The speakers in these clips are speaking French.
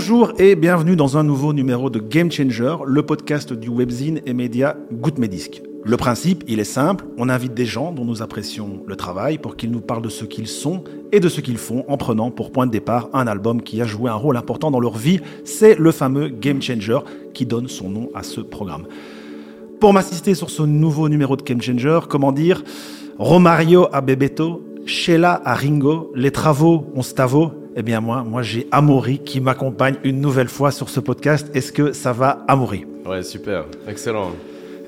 Bonjour et bienvenue dans un nouveau numéro de Game Changer, le podcast du webzine et média Goutte Médisque. Le principe, il est simple, on invite des gens dont nous apprécions le travail pour qu'ils nous parlent de ce qu'ils sont et de ce qu'ils font en prenant pour point de départ un album qui a joué un rôle important dans leur vie. C'est le fameux Game Changer qui donne son nom à ce programme. Pour m'assister sur ce nouveau numéro de Game Changer, comment dire, Romario a Bebeto, Sheila a Ringo, les travaux ont Stavo, eh bien moi, moi j'ai Amaury qui m'accompagne une nouvelle fois sur ce podcast. Est-ce que ça va, Amaury? Ouais, super, excellent.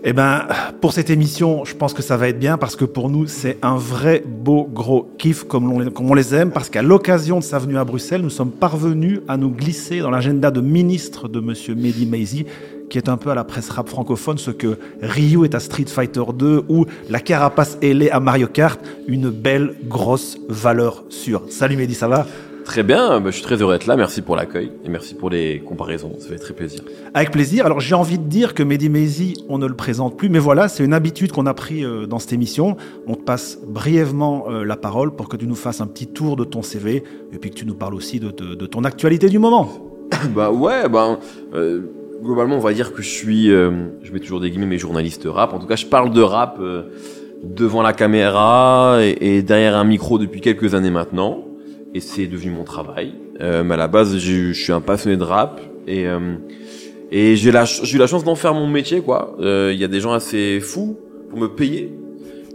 Eh ben, pour cette émission, je pense que ça va être bien parce que pour nous, c'est un vrai beau gros kiff comme on, comme on les aime. Parce qu'à l'occasion de sa venue à Bruxelles, nous sommes parvenus à nous glisser dans l'agenda de ministre de Monsieur Mehdi Maizi, qui est un peu à la presse rap francophone, ce que Ryu est à Street Fighter 2 ou la carapace ailée à Mario Kart, une belle grosse valeur sûre. Salut Mehdi, ça va? Très bien, bah, je suis très heureux d'être là. Merci pour l'accueil et merci pour les comparaisons. Ça fait très plaisir. Avec plaisir. Alors j'ai envie de dire que Mehdi Maizi, on ne le présente plus, mais voilà, c'est une habitude qu'on a pris euh, dans cette émission. On te passe brièvement euh, la parole pour que tu nous fasses un petit tour de ton CV et puis que tu nous parles aussi de, de, ton actualité du moment. bah ouais, bah euh, globalement on va dire que je suis, je mets toujours des guillemets, mais journaliste rap. En tout cas, je parle de rap devant la caméra et derrière un micro depuis quelques années maintenant et c'est devenu mon travail. Euh, mais à la base, je suis un passionné de rap et euh, et j'ai la j'ai eu la chance d'en faire mon métier quoi. Il euh, y a des gens assez fous pour me payer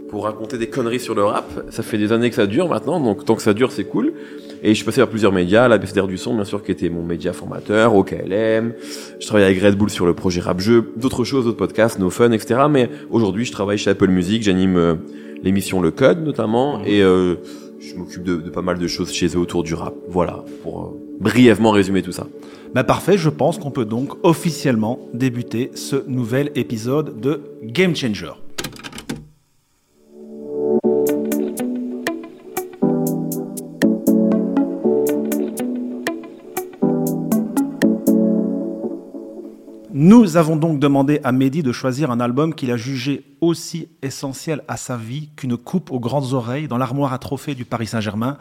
pour raconter des conneries sur le rap. Ça fait des années que ça dure maintenant, donc tant que ça dure, c'est cool. Et je suis passé par plusieurs médias, la BFDR du son, bien sûr, qui était mon média formateur, OKLM. Je travaille avec Red Bull sur le projet Rap Jeu, d'autres choses, d'autres podcasts, No Fun, etc. Mais aujourd'hui, je travaille chez Apple Music, j'anime euh, l'émission Le Code, notamment, mmh. et euh, je m'occupe de, pas mal de choses chez eux autour du rap. Voilà, pour euh, brièvement résumer tout ça. Bah parfait, je pense qu'on peut donc officiellement débuter ce nouvel épisode de Game Changer. Nous avons donc demandé à Mehdi de choisir un album qu'il a jugé aussi essentiel à sa vie qu'une coupe aux grandes oreilles dans l'armoire à trophées du Paris Saint-Germain.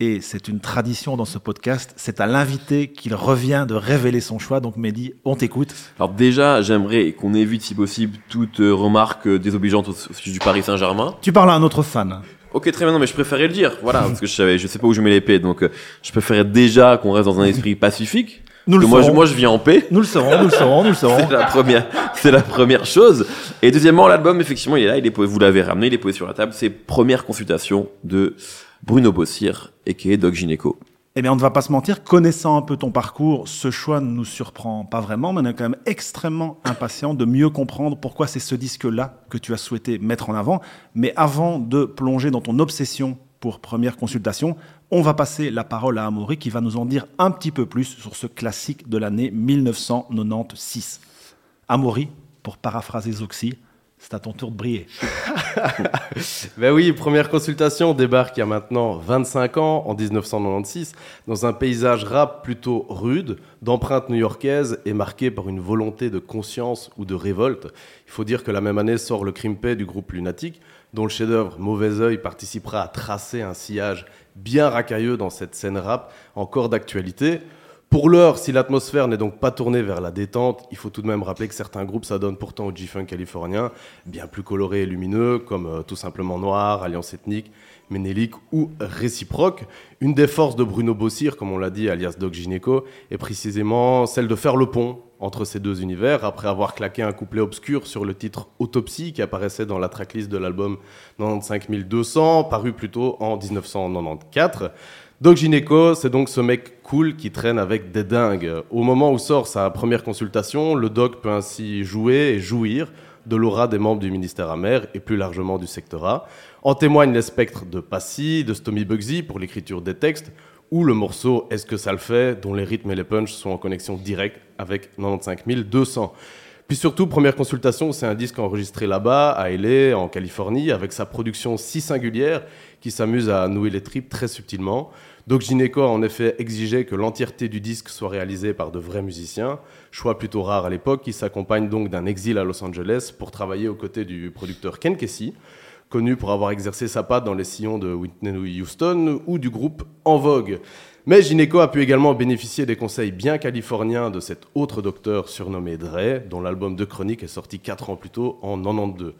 Et c'est une tradition dans ce podcast, c'est à l'invité qu'il revient de révéler son choix. Donc Mehdi, on t'écoute. Alors déjà, j'aimerais qu'on évite si possible toute remarque désobligeante au sujet du Paris Saint-Germain. Tu parles à un autre fan. Ok, très bien, mais je préférais le dire, voilà, parce que je savais, je sais pas où je mets l'épée, donc euh, je préférais déjà qu'on reste dans un esprit pacifique. Nous le moi, je, moi, je viens en paix. Nous le saurons, nous le saurons, nous le saurons. c'est la première, c'est la première chose. Et deuxièmement, l'album, effectivement, il est là, il est posé, vous l'avez ramené, il est posé sur la table. C'est première consultation de Bruno Bossir, et qui est Doc Gineco. Eh bien, on ne va pas se mentir, connaissant un peu ton parcours, ce choix ne nous surprend pas vraiment, mais on est quand même extrêmement impatient de mieux comprendre pourquoi c'est ce disque-là que tu as souhaité mettre en avant. Mais avant de plonger dans ton obsession pour première consultation, on va passer la parole à Amaury qui va nous en dire un petit peu plus sur ce classique de l'année 1996. Amaury, pour paraphraser Zoxy, c'est à ton tour de briller. ben oui, première consultation débarque il y a maintenant 25 ans, en 1996, dans un paysage rap plutôt rude, d'empreinte new-yorkaise et marqué par une volonté de conscience ou de révolte. Il faut dire que la même année sort le Crimpé du groupe Lunatic, dont le chef-d'œuvre Mauvais Oeil participera à tracer un sillage bien racailleux dans cette scène rap encore d'actualité. Pour l'heure, si l'atmosphère n'est donc pas tournée vers la détente, il faut tout de même rappeler que certains groupes s'adonnent pourtant au G-Funk californien, bien plus colorés et lumineux, comme euh, tout simplement Noir, Alliance Ethnique, Ménélique ou Réciproque. Une des forces de Bruno Bossir, comme on l'a dit, alias Doc Gineco, est précisément celle de faire le pont entre ces deux univers, après avoir claqué un couplet obscur sur le titre Autopsie, qui apparaissait dans la tracklist de l'album 95200, paru plutôt en 1994. Doc Gineco, c'est donc ce mec cool qui traîne avec des dingues. Au moment où sort sa première consultation, le doc peut ainsi jouer et jouir de l'aura des membres du ministère amer et plus largement du secteur A. En témoignent les spectres de Passy, de Stomy Bugsy pour l'écriture des textes, ou le morceau Est-ce que ça le fait, dont les rythmes et les punchs sont en connexion directe avec 95 200. Puis surtout, première consultation, c'est un disque enregistré là-bas, à LA, en Californie, avec sa production si singulière qui s'amuse à nouer les tripes très subtilement. Doc Gineco a en effet exigé que l'entièreté du disque soit réalisée par de vrais musiciens, choix plutôt rare à l'époque, qui s'accompagne donc d'un exil à Los Angeles pour travailler aux côtés du producteur Ken Kesey. connu pour avoir exercé sa patte dans les sillons de Whitney Houston ou du groupe En Vogue. Mais Gineco a pu également bénéficier des conseils bien californiens de cet autre docteur surnommé Dre, dont l'album de chronique est sorti 4 ans plus tôt, en 92.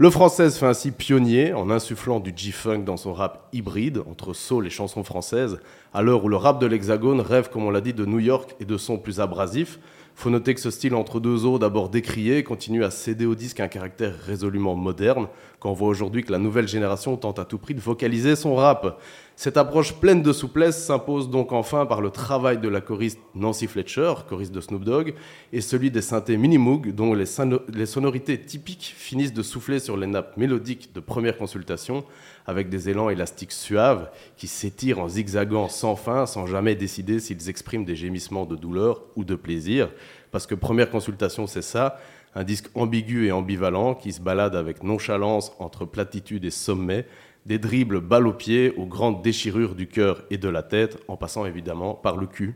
Le français fait ainsi pionnier en insufflant du G-Funk dans son rap hybride entre soul et chansons françaises, à l'heure où le rap de l'Hexagone rêve, comme on l'a dit, de New York et de sons plus abrasifs. Faut noter que ce style entre deux eaux, d'abord décrié, continue à céder au disque un caractère résolument moderne, quand on voit aujourd'hui que la nouvelle génération tente à tout prix de vocaliser son rap. Cette approche pleine de souplesse s'impose donc enfin par le travail de la choriste Nancy Fletcher, choriste de Snoop Dogg, et celui des synthés Minimoog, dont les, les, sonorités typiques finissent de souffler sur les nappes mélodiques de première consultation, avec des élans élastiques suaves qui s'étirent en zigzagant sans fin, sans jamais décider s'ils expriment des gémissements de douleur ou de plaisir. Parce que première consultation, c'est ça, un disque ambigu et ambivalent qui se balade avec nonchalance entre platitude et sommet, des dribbles balles aux pieds aux grandes déchirures du cœur et de la tête, en passant évidemment par le cul.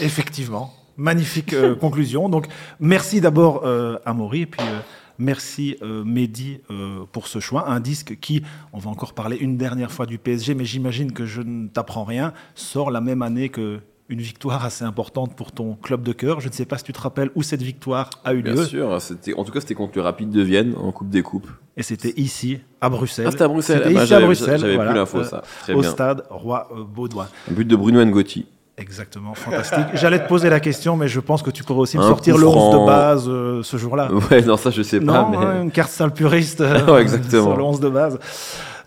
Effectivement, magnifique euh, conclusion. Donc, merci d'abord euh, à Maury, et puis euh, merci Mehdi pour ce choix. Un disque qui, on va encore parler une dernière fois du PSG, mais j'imagine que je ne t'apprends rien, sort la même année que une victoire assez importante pour ton club de cœur. Je ne sais pas si tu te rappelles où cette victoire a eu lieu. Bien sûr, c'était, en tout cas c'était contre le Rapide de Vienne en Coupe des Coupes. Et c'était ici, à Bruxelles. Ah, c'était à Bruxelles. C'était bah, ici à Bruxelles. J'avais voilà, plus l'info, ça. Très au bien. stade Roi euh, Baudouin. Un but de Bruno Ngotti. Exactement, fantastique. J'allais te poser la question, mais je pense que tu pourrais aussi me Un sortir le 11 de base euh, ce jour-là. Ouais, non, ça je sais pas. Non, mais... hein, une carte sale puriste euh, Ouais, exactement. sur le 11 de base.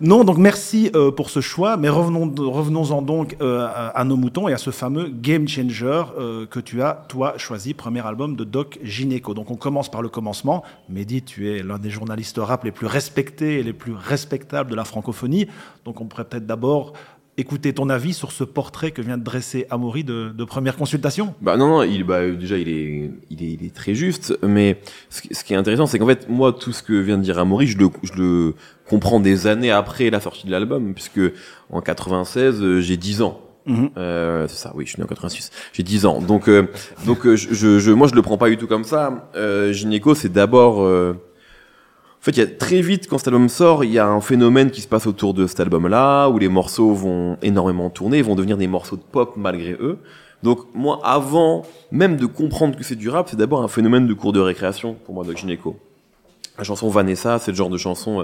Non, donc merci euh, pour ce choix, mais revenons, revenons-en donc euh, à, à nos moutons et à ce fameux Game Changer euh, que tu as, toi, choisi, premier album de Doc Gineco. Donc on commence par le commencement. Mehdi, tu es l'un des journalistes rap les plus respectés et les plus respectables de la francophonie. Donc on pourrait peut-être d'abord écouter ton avis sur ce portrait que vient de dresser Amaury de, de première consultation? Bah non, non, il, bah, déjà il est, il est, il est très juste, mais ce, qui- ce qui est intéressant, c'est qu'en fait, moi, tout ce que vient de dire Amaury, je le, je le comprends des années après la sortie de l'album, puisque en 96, euh, j'ai 10 ans. Mhm. Euh, c'est ça, oui, je suis né en 86. J'ai 10 ans. Donc, euh, donc euh, je, je, je- moi, je le prends pas du tout comme ça. Euh, Gynéco, c'est d'abord... en fait, il y a très vite, quand cet album sort, il y a un phénomène qui se passe autour de cet album-là, où les morceaux vont énormément tourner, vont devenir des morceaux de pop malgré eux. Donc, moi, avant même de comprendre que c'est du rap, c'est d'abord un phénomène de cours de récréation pour moi, Doc Gynéco. La chanson Vanessa, c'est le genre de chanson, euh,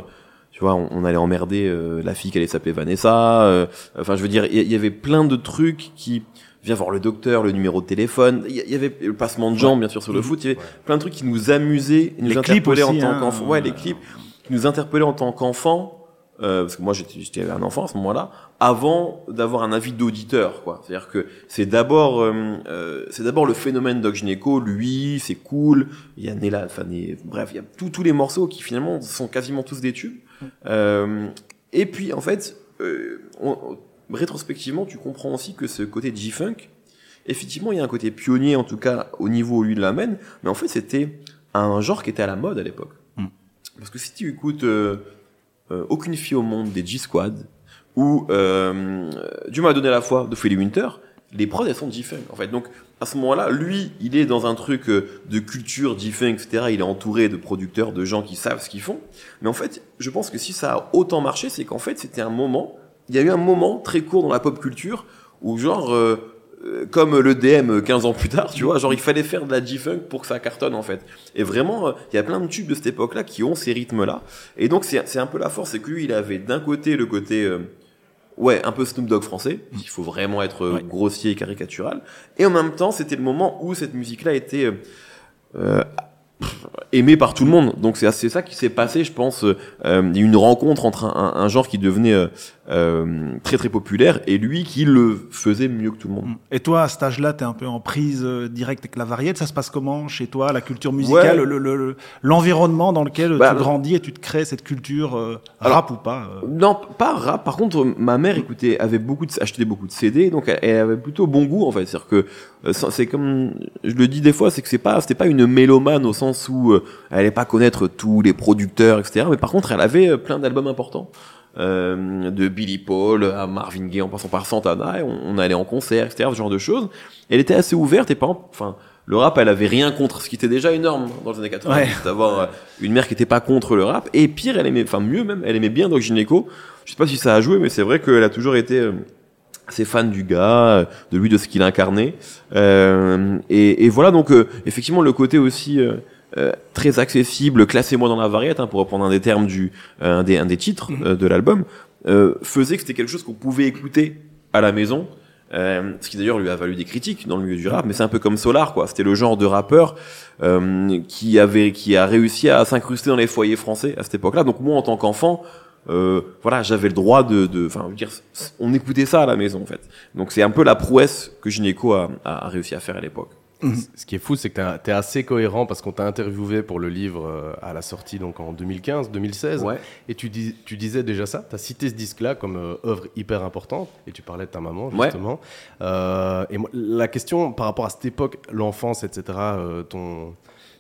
tu vois, on, allait emmerder euh, la fille qui allait s'appeler Vanessa. euh, enfin, je veux dire, il y avait plein de trucs qui viens voir le docteur, le numéro de téléphone. Il y, avait le passement de jambes, bien sûr, sur le foot. Il y avait plein de trucs qui nous amusaient, nous Les clips interpellaient aussi, en tant hein, qu'enfant. Ouais, les clips qui nous interpellaient en tant qu'enfant. Euh, parce que moi j'étais j'étais un enfant à ce moment-là avant d'avoir un avis d'auditeur quoi c'est-à-dire que c'est d'abord euh, euh, c'est d'abord le phénomène Doc Gynéco lui c'est cool il y a Nella enfin bref il y a tous tous les morceaux qui finalement sont quasiment tous des tubes euh, et puis en fait euh, on- on- rétrospectivement tu comprends aussi que ce côté G-funk effectivement il y a un côté pionnier en tout cas au niveau où lui l'amène mais en fait c'était un genre qui était à la mode à l'époque Mm. parce que si tu écoutes euh, euh, Aucune fille au monde des G-Squad ou euh, Dieu m'a donné la foi de Philly Winter, les prods elles sont G-Funk en fait. Donc à ce moment-là, lui, il est dans un truc euh, de culture G-Funk, etc. Il est entouré de producteurs, de gens qui savent ce qu'ils font. Mais en fait, je pense que si ça a autant marché, c'est qu'en fait, c'était un moment, il y a eu un moment très court dans la pop culture où genre... euh, euh, comme le DM 15 ans plus tard, tu vois, genre il fallait faire de la G-Funk pour que ça cartonne en fait. Et vraiment, euh, il y a plein de tubes de cette époque-là qui ont ces rythmes-là. Et donc c'est un peu la force, c'est que lui, il avait d'un côté le côté, euh, ouais, un peu Snoop Dogg français, il faut vraiment être Ouais. grossier et caricatural. Et en même temps, c'était le moment où cette musique-là était euh, aimée par tout le monde. Donc c'est ça qui s'est passé, je pense. euh, une rencontre entre un, un- un genre qui devenait euh, très très populaire et lui qui le faisait mieux que tout le monde. Et toi, à cet âge-là, tu es un peu en prise euh, directe avec la variété. Ça se passe comment chez toi, la culture musicale, Ouais. le- le- le- l'environnement dans lequel Bah, tu grandis et tu te crées cette culture euh, Alors- rap ou pas euh. Non, pas rap. Par contre, ma mère écoutait, avait beaucoup de, achetait beaucoup de CD, donc elle, elle avait plutôt bon goût en fait. C'est-à-dire que c'est comme, je le dis des fois, c'est que c'est pas, c'était pas une mélomane au sens où elle allait pas connaître tous les producteurs, etc. Mais par contre, elle avait plein d'albums importants. Euh, de Billy Paul à Marvin Gaye en passant par Santana et on, on allait en concert etc ce genre de choses elle était assez ouverte et par exemple enfin le rap, elle avait rien contre, ce qui était déjà énorme dans les années 80, d'avoir euh, une mère qui était pas contre le rap. Et pire, elle aimait, enfin mieux même, elle aimait bien Doc Gineco. Je sais pas si ça a joué, mais c'est vrai qu'elle a toujours été euh, assez fan du gars, de lui, de ce qu'il incarnait. Euh, et, et, voilà, donc effectivement le côté aussi très accessible, classez-moi dans la variette, hein, pour reprendre un des termes du, un des, un des titres mm-hmm. de l'album, faisait que c'était quelque chose qu'on pouvait écouter à la maison euh, ce qui d'ailleurs lui a valu des critiques dans le milieu du rap, mais c'est un peu comme Solar, quoi. C'était le genre de rappeur euh, qui avait, qui a réussi à s'incruster dans les foyers français à cette époque-là. Donc moi, en tant qu'enfant, euh, voilà, j'avais le droit de, de, enfin, dire, on écoutait ça à la maison, en fait. Donc c'est un peu la prouesse que Gineco a, a réussi à faire à l'époque. Mhm. Ce qui est fou, c'est que tu es assez cohérent parce qu'on t'a interviewé pour le livre euh, à la sortie donc en 2015, 2016. Et tu, dis, tu disais déjà ça, tu as cité ce disque-là comme euh, œuvre hyper importante. Et tu parlais de ta maman, justement. Euh, et la question par rapport à cette époque, l'enfance, etc., ton,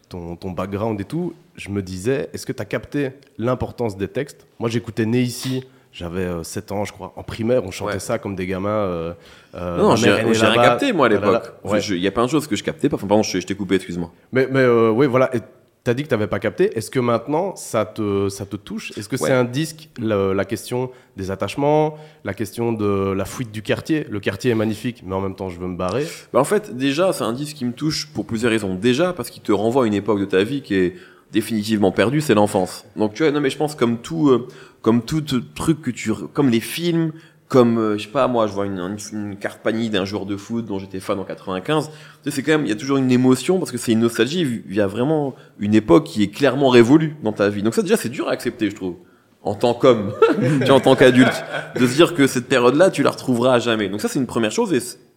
ton, ton, background et tout, je me disais, est-ce que tu as capté l'importance des textes? Moi, j'écoutais Né ici j'avais 7 euh, ans, je crois. En primaire, on chantait ça comme des gamins. Euh, euh non, j'ai rien capté, moi, à l'époque. Il y a plein de choses que je captais. Enfin, pardon, je, je t'ai coupé, excuse-moi. Mais, mais euh, oui, voilà. T'as dit que t'avais pas capté. Est-ce que maintenant ça te ça te touche? Est-ce que c'est un disque la, question des attachements, la question de la fuite du quartier? Le quartier est magnifique, mais en même temps je veux me barrer. Bah en fait, déjà c'est un disque qui me touche pour plusieurs raisons. Déjà parce qu'il te renvoie à une époque de ta vie qui est définitivement perdu, c'est l'enfance. Donc tu vois, non mais je pense comme tout, euh, comme tout truc que tu, comme les films, comme euh, je sais pas moi, je vois une, une, carte panique d'un joueur de foot dont j'étais fan en 95. Tu sais, c'est quand même, il y a toujours une émotion parce que c'est une nostalgie. Il y a vraiment une époque qui est clairement révolue dans ta vie. Donc ça déjà c'est dur à accepter, je trouve. En tant qu'homme, en tant qu'adulte, de se dire que cette période-là, tu la retrouveras à jamais. Donc ça, c'est une première chose.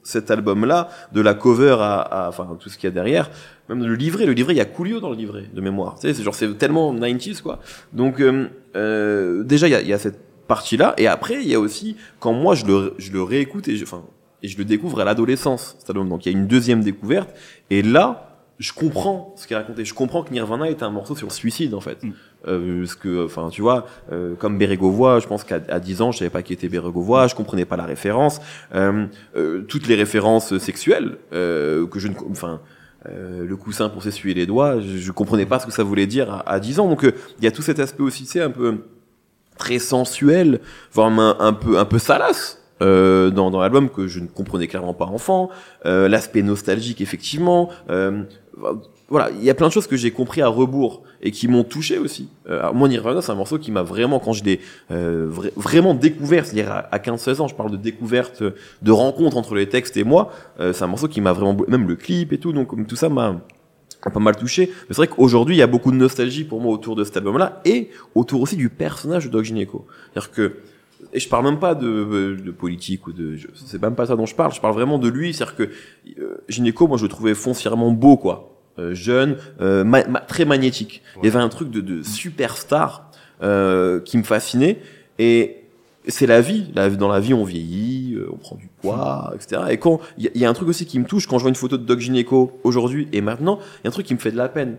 Cet album-là, de la cover à, à enfin tout ce qu'il y a derrière, même le livret, le livret, il y a Coolio dans le livret de mémoire. Tu sais, c'est genre c'est tellement 90s quoi. Donc euh, euh, déjà il y a, y a, cette partie là, et après il y a aussi quand moi je le je le réécoute et je, enfin et je le découvre à l'adolescence cet album. Donc il y a une deuxième découverte, et là je comprends ce qu'il racontait. Je comprends que Nirvana est un morceau sur le suicide en fait. Mm. Euh, parce que, enfin, tu vois, euh, comme Bérégovois, je pense qu'à 10 ans, je savais pas qui était Bérégovois, je comprenais pas la référence. Euh, euh toutes les références sexuelles euh, que je ne, enfin, le coussin pour s'essuyer les doigts, je, je, comprenais pas ce que ça voulait dire à, à 10 ans. Donc, il y a tout cet aspect aussi, c'est un peu très sensuel, voire un, un peu, un peu salace. Euh, dans, dans l'album que je ne comprenais clairement pas enfant, euh, l'aspect nostalgique effectivement, euh, voilà, il y a plein de choses que j'ai compris à rebours et qui m'ont touché aussi. Euh, moi, Nirvana, c'est un morceau qui m'a vraiment, quand je l'ai euh, vraiment découvert, c'est-à-dire à, 15-16 ans, je parle de découverte, de rencontre entre les textes et moi, euh, c'est un morceau qui m'a vraiment, même le clip et tout, donc tout ça m'a pas mal touché. Mais c'est vrai qu'aujourd'hui, il y a beaucoup de nostalgie pour moi autour de cet album-là et autour aussi du personnage de Doc Gineco. C'est-à-dire que et je parle même pas de, de politique ou de c'est même pas ça dont je parle je parle vraiment de lui c'est à dire que euh, Gineco moi je le trouvais foncièrement beau quoi euh, jeune, euh, très magnétique. Il y avait un truc de, de superstar euh, qui me fascinait. Et c'est la vie. Dans la vie, on vieillit, on prend du poids, etc. Et quand il y, a un truc aussi qui me touche quand je vois une photo de Doc Gineco aujourd'hui et maintenant, il y a un truc qui me fait de la peine.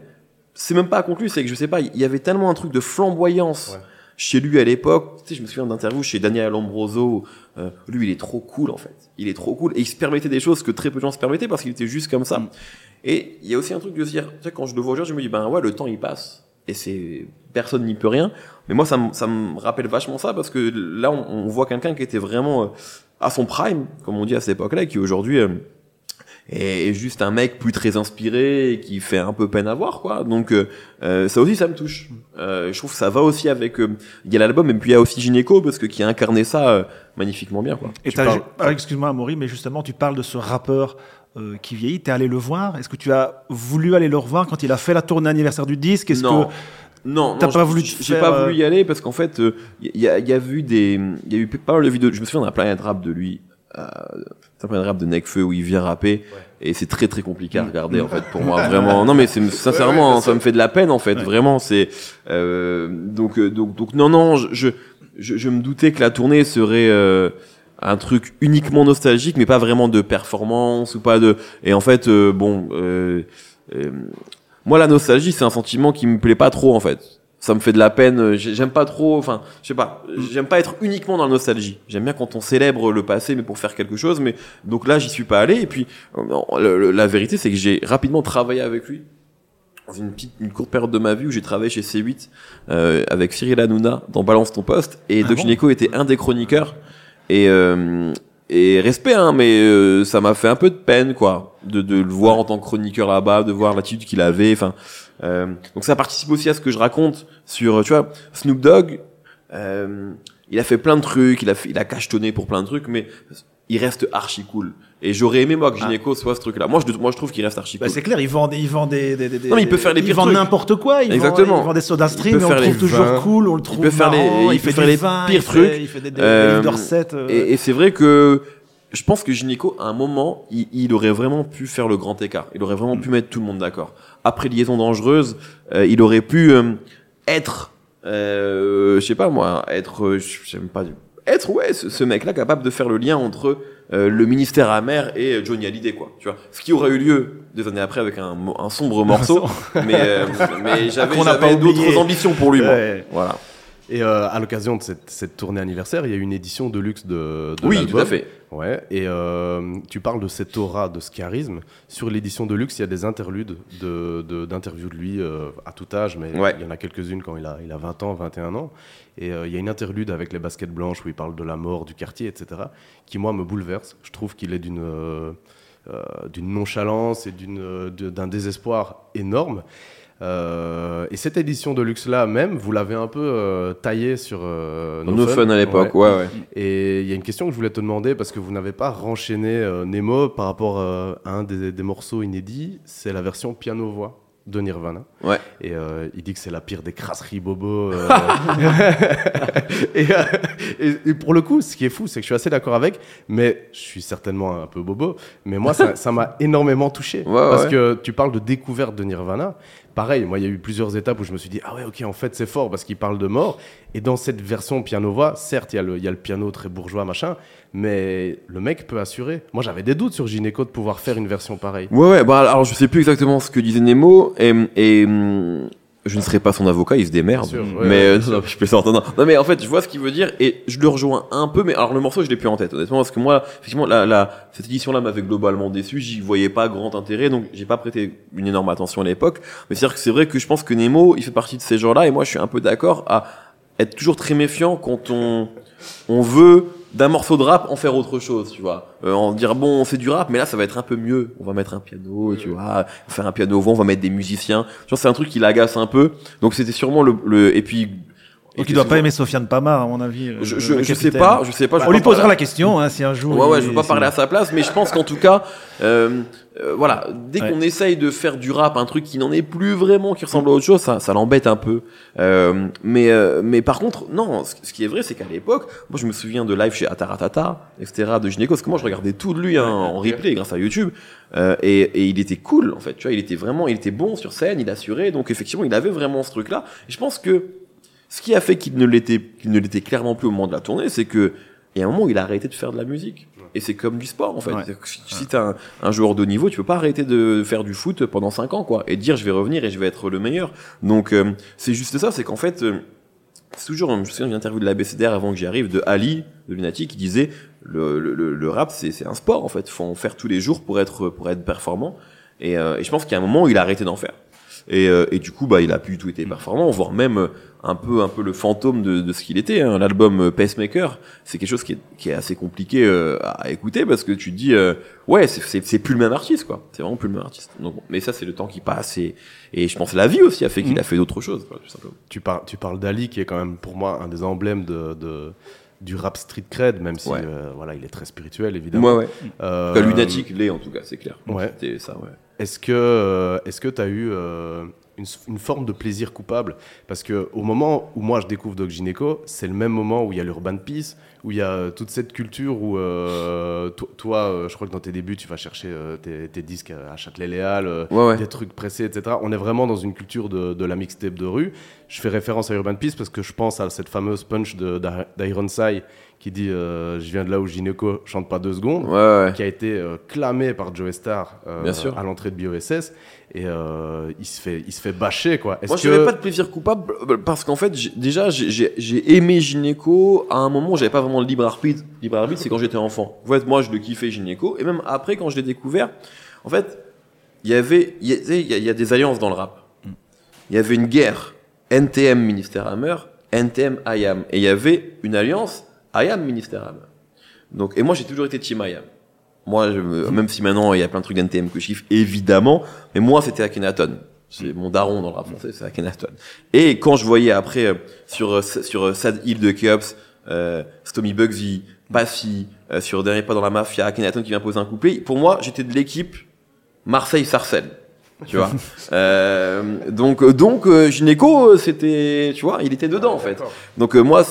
C'est même pas conclu, c'est que je sais pas, il y avait tellement un truc de flamboyance. chez lui à l'époque. Tu sais, je me souviens d'interviews chez Daniel Lombroso. Euh, lui, il est trop cool en fait. Il est trop cool et il se permettait des choses que très peu de gens se permettaient parce qu'il était juste comme ça. Et il y a aussi un truc de se dire, tu sais, quand je le vois aujourd'hui, je me dis, ben ouais, le temps il passe. Et c'est, personne n'y peut rien. Mais moi, ça, ça me rappelle vachement ça parce que là, on, voit quelqu'un qui était vraiment euh, à son prime, comme on dit à cette époque-là, qui aujourd'hui euh, est juste un mec plus très inspiré et qui fait un peu peine à voir, quoi. Donc, euh, ça aussi, ça me touche. je trouve que ça va aussi avec, il y a l'album et puis il y a aussi Gynéco parce que qui a incarné ça magnifiquement bien, quoi. Et ah, excuse-moi, Amaury, mais justement, tu parles de ce rappeur euh, qui vieillit. T'es allé le voir Est-ce que tu as voulu aller le revoir quand il a fait la tournée anniversaire du disque? Est-ce que non, t'as pas voulu J'ai pas voulu y euh, aller parce qu'en fait, il euh, y, a, y, a eu des, il y a eu pas mal de vidéos. Je me souviens d'un Planet Rap de lui, euh, un Planet Rap de Necfeu où il vient rapper et c'est très très compliqué à regarder en fait pour moi vraiment. Non mais c'est sincèrement, ça me fait de la peine en fait. Vraiment, c'est euh, donc donc donc non non, je, je je me doutais que la tournée serait un truc uniquement nostalgique, mais pas vraiment de performance ou pas de. Et en fait, euh, bon, euh, euh, moi la nostalgie, c'est un sentiment qui me plaît pas trop en fait. ça me fait de la peine. euh, j'ai- J'aime pas trop, enfin, je sais pas, j'aime pas être uniquement dans la nostalgie. J'aime bien quand on célèbre le passé, mais pour faire quelque chose. Mais donc là, j'y suis pas allé. Et puis, le- la vérité, c'est que j'ai rapidement travaillé avec lui dans une petite, une courte période de ma vie où j'ai travaillé chez C8 euh, avec Cyril Hanouna dans Balance ton poste. Et Ah Doc bon? Gineco était un des chroniqueurs. Et euh, et respect, hein, mais euh, ça m'a fait un peu de peine, quoi, de, de le voir en tant que chroniqueur là-bas, de voir l'attitude qu'il avait. Enfin, euh, donc ça participe aussi à ce que je raconte sur, tu vois, Snoop Dogg. euh, il a fait plein de trucs, il a fait, il a cachetonné pour plein de trucs, mais il reste archi cool. Et j'aurais aimé moi que Gineco soit ce truc-là. Moi, je, moi, je trouve qu'il reste archi Bah, cool. c'est clair, ils vendent, ils vendent des, des, des- Non, mais il peut faire les pires trucs. n'importe quoi. Exactement. Ils vendent des sodas Il stream, peut mais on le les trouve toujours vins. cool, on le trouve peut faire les- marrant, il il peut fait faire les vins, pires il fait- trucs. il fait des, des, Euh, des Dorset, euh, Et, et c'est vrai que je pense que Gineco, à un moment, il, il aurait vraiment pu faire le grand écart. Il aurait vraiment pu mettre tout le monde d'accord. Après Liaison dangereuse, euh, il aurait pu euh, être, euh, je sais pas moi, être, euh, j'aime pas, être ouais, ce, ce mec-là capable de faire le lien entre euh, le ministère amer et Johnny Hallyday, quoi. Tu vois, ce qui aurait eu lieu des années après avec un, sombre morceau, mais, euh, mais j'avais d'autres ambitions pour lui, moi. Voilà. Et euh, à l'occasion de cette, cette tournée anniversaire, il y a eu une édition de luxe de, de Oui, tout à fait. Ouais, et euh, tu parles de cette aura, de ce charisme. Sur l'édition de luxe, il y a des interludes de- de- d'interviews de, lui euh, à tout âge, mais Ouais. il y en a quelques-unes quand il a, il a 20 ans, 21 ans. Et euh, il y a une interlude avec les baskets blanches où il parle de la mort, du quartier, etc., qui, moi, me bouleverse. Je trouve qu'il est d'une euh, euh, nonchalance et euh, d'un désespoir énorme. Euh, et cette édition de luxe-là même, vous l'avez un peu euh, taillée sur euh, No Fun à l'époque, Ouais. ouais, ouais. Et il y a une question que je voulais te demander parce que vous n'avez pas renchaîné Nemo par rapport à un des, des morceaux inédits, c'est la version piano-voix de Nirvana. Ouais. Et euh, il dit que c'est la pire des crasseries bobo. euh. et, euh, et- et pour le coup, ce qui est fou, c'est que je suis assez d'accord avec, mais je suis certainement un peu bobo. Mais moi, ça m'a énormément touché. Ouais, parce ouais. que tu parles de découverte de Nirvana. Pareil, moi, il y a eu plusieurs étapes où je me suis dit, ah ouais, ok, en fait, c'est fort parce qu'il parle de mort. Et dans cette version piano-voix, certes, il y, a le- piano très bourgeois, machin, mais le mec peut assurer. Moi, j'avais des doutes sur Gynéco de pouvoir faire une version pareille. Ouais, ouais, bah alors je sais plus exactement ce que disait Nemo, et, je ne serai pas son avocat, il se démerde. Bien sûr, ouais, mais euh, non, non, je plaisante, non, non. Non, mais en fait, je vois ce qu'il veut dire, et je le rejoins un peu, mais alors le morceau, je l'ai plus en tête, honnêtement, parce que moi, effectivement, la, la, cette édition-là m'avait globalement déçu, j'y voyais pas grand intérêt, donc j'ai pas prêté une énorme attention à l'époque. Mais c'est-à-dire que c'est vrai que je pense que Nemo, il fait partie de ces gens-là, et moi, je suis un peu d'accord à être toujours très méfiant quand on, on veut d'un morceau de rap en faire autre chose, tu vois. Euh, en dire bon, c'est du rap, mais là ça va être un peu mieux. On va mettre un piano, tu vois, on va faire un piano vent, on va mettre des musiciens. Genre c'est un truc qui l'agace un peu. Donc c'était sûrement le, le et puis Donc il doit pas aimer Sofiane Pamar, à mon avis. euh, Je, je, je sais pas, je sais pas. je On lui parler- posera la question hein, si un jour. Ouais, ouais, je veux pas parler à sa place, mais je pense qu'en tout cas, euh, euh, voilà, dès Ouais. qu'on essaye de faire du rap un truc qui n'en est plus vraiment, qui ressemble à autre chose, ça, ça l'embête un peu. Euh, mais, euh, mais par contre, non, ce, ce qui est vrai, c'est qu'à l'époque, moi je me souviens de live chez Ataratata, etc., de Gynéco, parce que moi je regardais tout de lui hein, en replay grâce à YouTube, euh, et, et il était cool en fait, tu vois, il était vraiment, il était bon sur scène, il assurait, donc effectivement, il avait vraiment ce truc-là. Et je pense que ce qui a fait qu'il ne l'était, qu'il ne l'était clairement plus au moment de la tournée, c'est que il y a un moment où il a arrêté de faire de la musique. Et c'est comme du sport, en fait. Ouais. Si, si t'es un, un joueur de haut niveau, tu peux pas arrêter de faire du foot pendant 5 ans, quoi. Et dire, je vais revenir et je vais être le meilleur. Donc, euh, c'est juste ça, c'est qu'en fait, euh, c'est toujours, je me souviens d'une interview de l'ABCDR avant que j'y arrive, de Ali, de Lunatic, qui disait, le, le, le, le rap, c'est, c'est un sport, en fait. Faut en faire tous les jours pour être, pour être performant. Et, euh, et je pense qu'il y a un moment où il a arrêté d'en faire. Et, euh, et du coup, bah, il a plus du tout été performant, voire même euh, un peu, un peu le fantôme de, de ce qu'il était. hein. L'album euh, Pacemaker, c'est quelque chose qui est, qui est assez compliqué euh, à écouter parce que tu te dis, euh, ouais, c'est- c'est c'est plus le même artiste, quoi. C'est vraiment plus le même artiste. Donc, bon, mais ça, c'est le temps qui passe et, et je pense que la vie aussi a fait qu'il a fait d'autres choses, quoi, tout simplement. Tu, par- tu parles d'Ali, qui est quand même pour moi un des emblèmes de, de- du rap street cred, même si Ouais. euh, voilà, il est très spirituel, évidemment. Moi, ouais. Euh, Lunatic l'est, en tout cas, c'est clair. Ouais. C'était ça, ouais. Est-ce que euh, tu as eu euh, une, une forme de plaisir coupable? Parce que au moment où moi je découvre Doc Gineco, c'est le même moment où il y a l'Urban Peace, où il y a euh, toute cette culture où euh, to- toi, euh, je crois que dans tes débuts, tu vas chercher euh, tes, tes disques à Châtelet-Léal, Ouais, ouais. des trucs pressés, etc. On est vraiment dans une culture de, de la mixtape de rue. Je fais référence à Urban Peace parce que je pense à cette fameuse punch de- d'I- d'Ironside qui dit euh, Je viens de là où Gineco chante pas deux secondes Ouais, ouais. qui a été euh, clamé par Joe Star euh, Bien sûr. à l'entrée de BOSS et il se fait il se fait bâcher quoi. Moi, que je n'avais pas de plaisir coupable parce qu'en fait, déjà, j'ai- aimé Gynéco à un moment où j'avais pas vraiment le libre arbitre. Libre arbitre, c'est quand j'étais enfant. En fait, moi, je le kiffais Gynéco et même après, quand je l'ai découvert, en fait, il y avait, il y, a- des alliances dans le rap. Il y avait une guerre NTM Ministère Hammer, NTM IAM et il y avait une alliance IAM Ministère Hammer. Donc, et moi, j'ai toujours été team IAM. Moi, même si maintenant il y a plein de trucs d'NTM que je kiffe, évidemment, mais moi c'était Akhenaton. C'est mon daron dans le rap français, c'est Akhenaton. Et quand je voyais après euh, sur euh, sur euh, Sad Hill de Keops, euh, Stomy Bugsy, Passy, euh, sur Dernier pas dans la mafia, Akhenaton qui vient poser un couplet, pour moi j'étais de l'équipe Marseille-Sarcelles. Tu vois. Euh, donc donc euh, Gynéco, euh, c'était tu vois, il était dedans en fait. Donc euh, moi,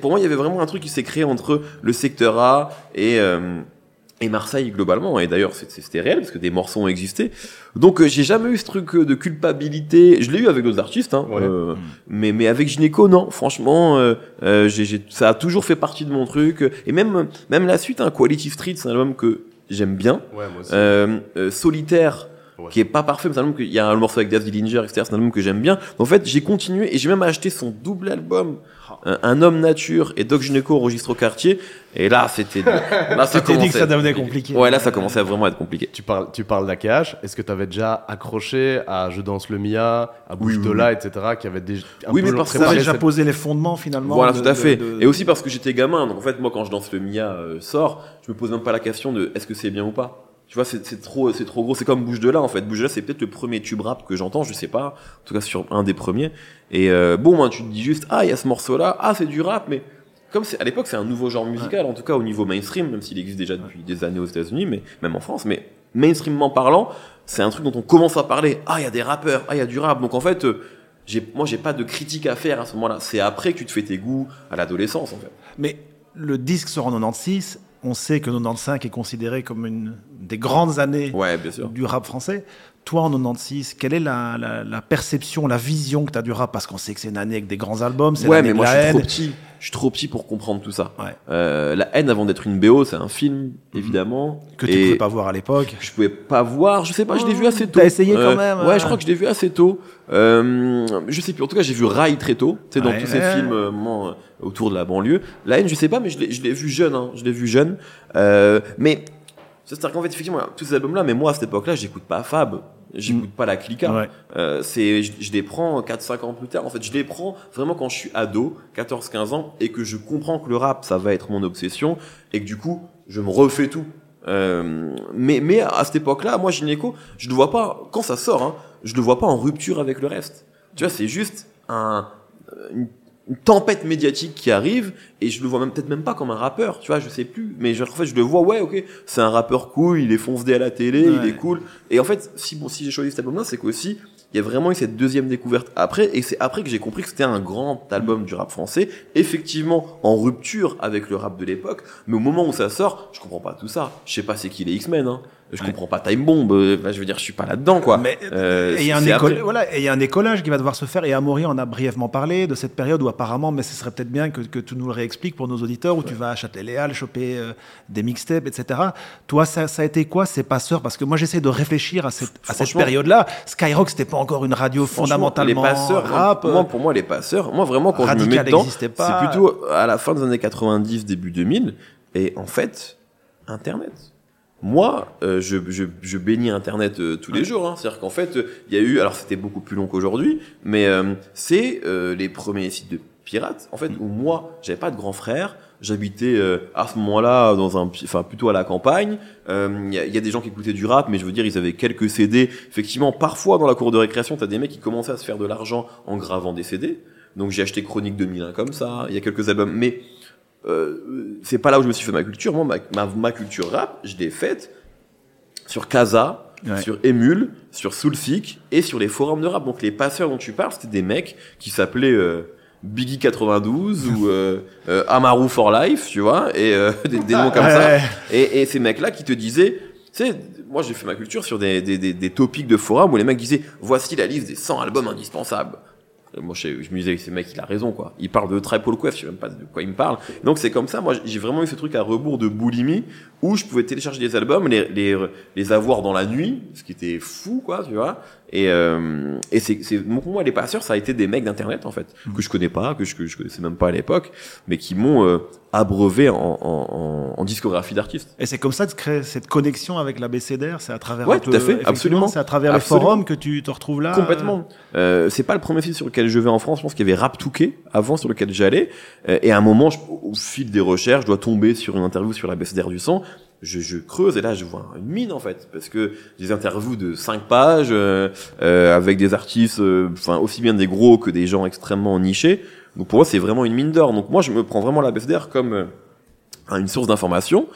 pour moi, il y avait vraiment un truc qui s'est créé entre le secteur A et euh, et Marseille globalement. Et d'ailleurs, c'est- c'était réel parce que des morceaux ont existé. Donc euh, j'ai jamais eu ce truc euh, de culpabilité. Je l'ai eu avec d'autres artistes, hein, Ouais. euh, mais mais avec Gynéco, non. Franchement, euh, euh, j'ai- j'ai- ça a toujours fait partie de mon truc. Et même même la suite, hein, Quality Street, c'est un album que j'aime bien. Ouais, moi aussi. Euh, euh, Solitaire, Ouais. qui est pas parfait, mais c'est un album qu'il y a un morceau avec Daz Dillinger, etc. C'est un album que j'aime bien. En fait, j'ai continué et j'ai même acheté son double album, un, Un homme nature et Doc Gynéco enregistre au quartier. Et là, c'était, là, ça dit que ça devenait compliqué. Ouais, là, ça commençait à vraiment être compliqué. Tu parles, tu parles d'AKH. Est-ce que tu avais déjà accroché à Je danse le Mia, à Bouge Oui, de oui, là, etc., qui avait déjà un Oui, peu mais parce que Ça préparé avait déjà cette- posé les fondements finalement. Voilà, de- tout à de- fait. de- Et aussi parce que j'étais gamin. Donc, en fait, moi, quand je danse le Mia euh, sort, je me pose même pas la question de est-ce que c'est bien ou pas. Tu vois, c'est c'est trop, c'est trop gros. C'est comme Bouge de là, en fait. Bouge de là, c'est peut-être le premier tube rap que j'entends, je sais pas. En tout cas, sur un des premiers. Et euh, bon, moi, tu te dis juste, ah, il y a ce morceau-là, ah, c'est du rap, mais comme c'est à l'époque, c'est un nouveau genre musical, en tout cas au niveau mainstream, même s'il existe déjà depuis des années aux États-Unis, mais même en France. Mais mainstreamement parlant, c'est un truc dont on commence à parler. Ah, il y a des rappeurs, ah, il y a du rap. Donc en fait, euh, j'ai, moi, j'ai pas de critique à faire à ce moment-là. C'est après que tu te fais tes goûts à l'adolescence, en fait. Mais le disque sort en 96. On sait que 95 est considéré comme une des grandes années Ouais, bien sûr. du rap français. Toi, en 96, quelle est la, la- la perception, la vision que tu as du rap? Parce qu'on sait que c'est une année avec des grands albums, c'est Ouais, mais de moi, je suis trop petit. Je suis trop petit pour comprendre tout ça. Ouais. Euh, la haine avant d'être une BO, c'est un film, évidemment. Que tu pouvais pas voir à l'époque. je pouvais pas voir, je sais pas, je l'ai vu assez tôt. T'as essayé quand même, Ouais, euh. je crois que je l'ai vu assez tôt. Euh, je sais plus. En tout cas, j'ai vu Rai très tôt. Tu sais, dans Ouais. tous ces films euh, euh, autour de la banlieue. La haine, je sais pas, mais je l'ai, je l'ai vu jeune. Hein. Je l'ai vu jeune. Euh, mais c'est-à-dire qu'en fait, effectivement, tous ces albums-là. Mais moi, à cette époque-là, j'écoute pas Fab. J'écoute pas la Clica. Ouais. Euh, c'est, je, je les prends 4-5 ans plus tard. En fait, je les prends vraiment quand je suis ado, 14-15 ans, et que je comprends que le rap, ça va être mon obsession, et que du coup, je me refais tout. Euh, mais, mais à cette époque-là, moi, Gynéco, je le vois pas, quand ça sort, hein, je le vois pas en rupture avec le reste. Tu vois, c'est juste un, une, une tempête médiatique qui arrive, et je le vois même peut-être même pas comme un rappeur, tu vois, je sais plus. Mais genre, en fait, je le vois, ouais, ok, c'est un rappeur cool, il est foncé à la télé, il est cool. Et en fait, si, bon, si j'ai choisi cet album-là, c'est qu'aussi, il y a vraiment eu cette deuxième découverte après, et c'est après que j'ai compris que c'était un grand album du rap français, effectivement en rupture avec le rap de l'époque, mais au moment où ça sort, je comprends pas tout ça. Je sais pas c'est qui les X-Men, hein. Je Ouais. comprends pas Time Bomb, euh, enfin, je veux dire, je suis pas là-dedans, quoi. Mais Euh, et il y a un c'est école- après. voilà, et il y a un écolage qui va devoir se faire. Et Amaury en a brièvement parlé de cette période où apparemment, mais ce serait peut-être bien que, que tu nous le réexpliques pour nos auditeurs, où tu vas à Châtelet-Léal choper euh, des mixtapes, etc. Toi, ça, ça a été quoi ces passeurs? Parce que moi, j'essaie de réfléchir à cette, à cette Franchement- période-là. Skyrock, c'était pas encore une radio fondamentalement les passeurs, rap. moi, pour moi, les passeurs, moi vraiment quand je me mets dedans, n'existait pas. c'est plutôt à la fin des années 90, début 2000, et en fait, Internet. Moi, euh, je, je, je bénis Internet euh, tous les jours. Hein. C'est-à-dire qu'en fait, euh, il y a eu, alors c'était beaucoup plus long qu'aujourd'hui, mais euh, c'est euh, les premiers sites de pirates, en fait, où moi, j'avais pas de grand frère. J'habitais euh, à ce moment-là dans un, enfin plutôt à la campagne. Euh, Il y, a, y a des gens qui écoutaient du rap, mais je veux dire, ils avaient quelques CD. Effectivement, parfois dans la cour de récréation, t'as des mecs qui commençaient à se faire de l'argent en gravant des CD. Donc j'ai acheté Chronique 2001 comme ça. Il y a quelques albums, mais euh, c'est pas là où je me suis fait ma culture. Moi, ma, ma, ma culture rap, je l'ai faite sur Casa, Ouais. sur Emule, sur Soulseek et sur les forums de rap. Donc les passeurs dont tu parles, c'était des mecs qui s'appelaient euh, Biggie 92 ou euh, euh, Amaru for Life, tu vois, et des, des noms comme ça. Et, et ces mecs-là qui te disaient, tu sais, moi j'ai fait ma culture sur des, des, des, des topics de forum où les mecs disaient, voici la liste des 100 albums indispensables. Et moi je, je me disais, ces mecs, il a raison, quoi. Il parle de Triple Quest, je sais même pas de quoi il me parle. Donc c'est comme ça, moi j'ai vraiment eu ce truc à rebours de boulimie où je pouvais télécharger des albums, les, les, les avoir dans la nuit, ce qui était fou, quoi, tu vois. Et, euh, et c'est, c'est, pour moi, les passeurs, ça a été des mecs d'internet, en fait, que je connais pas, que je, que je connaissais même pas à l'époque, mais qui m'ont euh, abreuvé en, en, en, en discographie d'artistes. Et c'est comme ça de créer cette connexion avec la BCDR, c'est à travers Ouais, un tout peu- à fait, effectivement, absolument. C'est à travers Absolument. les forums que tu te retrouves là. Complètement. Euh, c'est pas le premier site sur lequel je vais en France. Je pense qu'il y avait Rap Touquet avant sur lequel j'allais. Euh, et à un moment, je- au fil des recherches, je dois tomber sur une interview sur la BCDR du son. Je, je creuse et là, je vois une mine en fait, parce que des interviews de 5 pages euh, euh, avec des artistes, euh, enfin aussi bien des gros que des gens extrêmement nichés. Donc pour moi, c'est vraiment une mine d'or. Donc moi, je me prends vraiment la BCDR comme euh, une source d'information.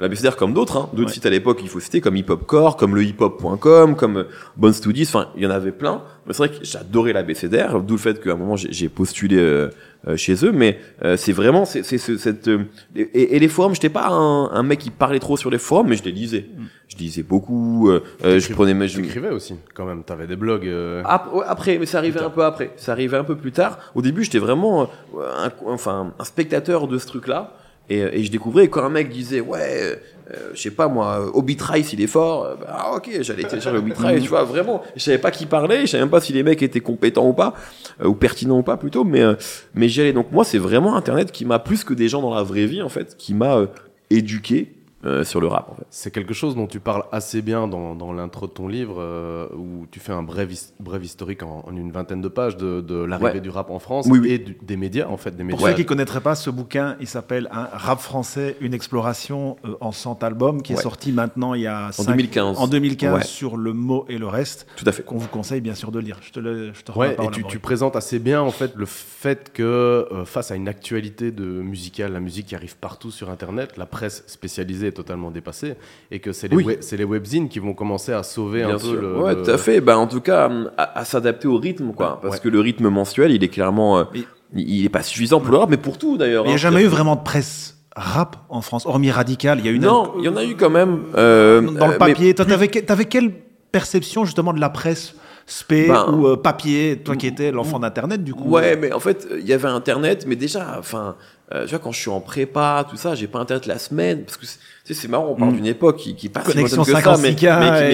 La BCDR comme d'autres, hein. d'autres Ouais. sites à l'époque, il faut citer, comme Hip Hop Core, comme le hiphop.com, comme Bon Studies, enfin, il y en avait plein. Mais c'est vrai que j'adorais la BCDR, d'où le fait qu'à un moment, j'ai postulé euh, euh, chez eux, mais euh, c'est vraiment, c'est c'est ce- cette... euh, et, et les forums, j'étais pas un, un mec qui parlait trop sur les forums, mais je les lisais. Je lisais beaucoup, je prenais... mes- je- J'écrivais aussi, quand même. T'avais des blogs. euh, Ap- ouais, après, mais ça arrivait un peu après. Ça arrivait un peu plus tard. Au début, j'étais vraiment euh, un, enfin, un spectateur de ce truc-là. Et, euh, et je découvrais quand un mec disait, ouais, euh, je sais pas moi, Obi Trice, il est fort. euh, bah, ah, ok, j'allais télécharger Obi Trice, tu vois, vraiment. Je savais pas qui parlait, je savais même pas si les mecs étaient compétents ou pas, euh, ou pertinents ou pas plutôt, mais, euh, mais j'y allais. Donc moi, c'est vraiment Internet qui m'a, plus que des gens dans la vraie vie, en fait, qui m'a euh, éduqué euh, sur le rap, en fait. C'est quelque chose dont tu parles assez bien dans, dans l'intro de ton livre, euh, où tu fais un bref, his- bref historique en, en une vingtaine de pages de, de l'arrivée Ouais. du rap en France Oui, oui. et du- des médias, en fait, des Pour ceux qui ne connaîtraient pas ce bouquin, il s'appelle un Rap français, une exploration euh, en 100 albums, qui est sorti maintenant il y a En cinq- 2015. en 2015 Ouais. sur le mot et le reste, Tout à fait. qu'on vous conseille bien sûr de lire. Je te, le, je te Ouais, et tu, présentes assez bien en fait le fait que euh, face à une actualité de musicale, la musique qui arrive partout sur Internet, la presse spécialisée est totalement dépassée et que c'est les, Oui. les webzines qui vont commencer à sauver Bien un peu le. ouais, tout à fait. Bah, en tout cas, à, à s'adapter au rythme, quoi. Parce Ouais. que le rythme mensuel, il est clairement, euh, Mais- il il est pas suffisant pour le rap, mais pour tout d'ailleurs. Il n'y a hein. jamais eu vraiment de presse rap en France, hormis Radical. Il y a une Non, il y en a eu quand même. euh, dans euh, le papier. mais Toi, t'avais, que- t'avais quelle perception justement de la presse? Spé Ben, ou euh, papier? Toi qui étais l'enfant d'Internet, du coup. Ouais, mais en fait, il y avait Internet, mais déjà, enfin, euh, tu vois, quand je suis en prépa, tout ça, j'ai pas Internet la semaine, parce que c'est- tu sais, c'est marrant, on parle Mm. d'une époque qui, qui passe Connexion que ça, mais, 56K mais, qui,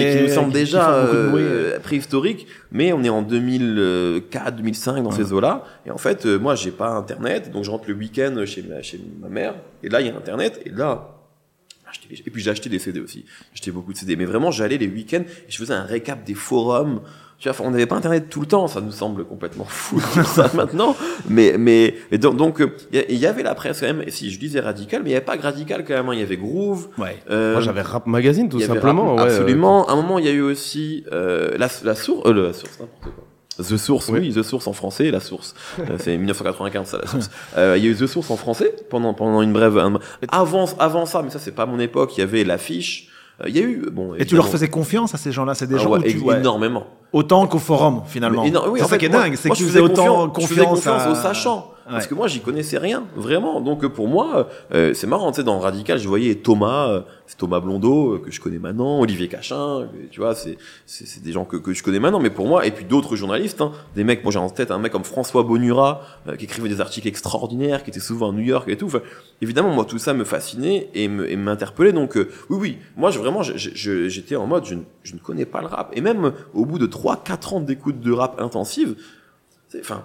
mais qui nous semble déjà bruit. euh, préhistorique, mais on est en 2004, 2005 dans ces eaux-là, et en fait, euh, moi, j'ai pas Internet, donc je rentre le week-end chez ma, chez ma mère, et là, il y a Internet, et là, Et puis j'ai acheté des CD aussi. J'ai acheté beaucoup de CD. Mais vraiment, j'allais les week-ends et je faisais un récap des forums. Tu vois, on n'avait pas Internet tout le temps. Ça nous semble complètement fou de dire ça maintenant. Mais, mais, et donc, donc, euh, il y il avait la presse quand même. Et si je disais radical, mais il n'y avait pas que radical quand même. hein. Il y avait Groove. Ouais. euh, Moi j'avais Rap Magazine tout il simplement. Rap- ouais, absolument. À un moment, il y a eu aussi euh, la, la source. Euh, la source, n'importe quoi. The Source, Oui. oui, The Source en français, la source. C'est 1995, ça, la source. Euh, Il y a eu The Source en français pendant pendant une brève. un- avant avant ça, mais ça c'est pas mon époque. Il y avait l'affiche. Euh, Il y a eu bon. Et tu leur faisais confiance à ces gens-là C'est des Ah gens ouais, où tu- ouais. énormément. autant qu'au forum finalement. Oui, c'est ça fait, qui est dingue, c'est que tu faisais autant confiance, confiance à... aux sachants. Parce Ouais. que moi, j'y connaissais rien, vraiment. Donc, euh, pour moi, euh, c'est marrant, tu sais, dans Radical, je voyais Thomas, euh, c'est Thomas Blondeau, euh, que je connais maintenant, Olivier Cachin, que, tu vois, c'est, c'est, c'est des gens que, que je connais maintenant, mais pour moi, et puis d'autres journalistes, hein, des mecs, moi j'ai en tête un mec comme François Bonura, euh, qui écrivait des articles extraordinaires, qui était souvent à New York et tout. Enfin, évidemment, moi, tout ça me fascinait et me, et m'interpellait. Donc, euh, oui, oui, moi, je, vraiment, je- je- je- j'étais en mode, je, ne- je ne connais pas le rap. Et même euh, au bout de 3-4 ans d'écoute de rap intensive, c'est, enfin,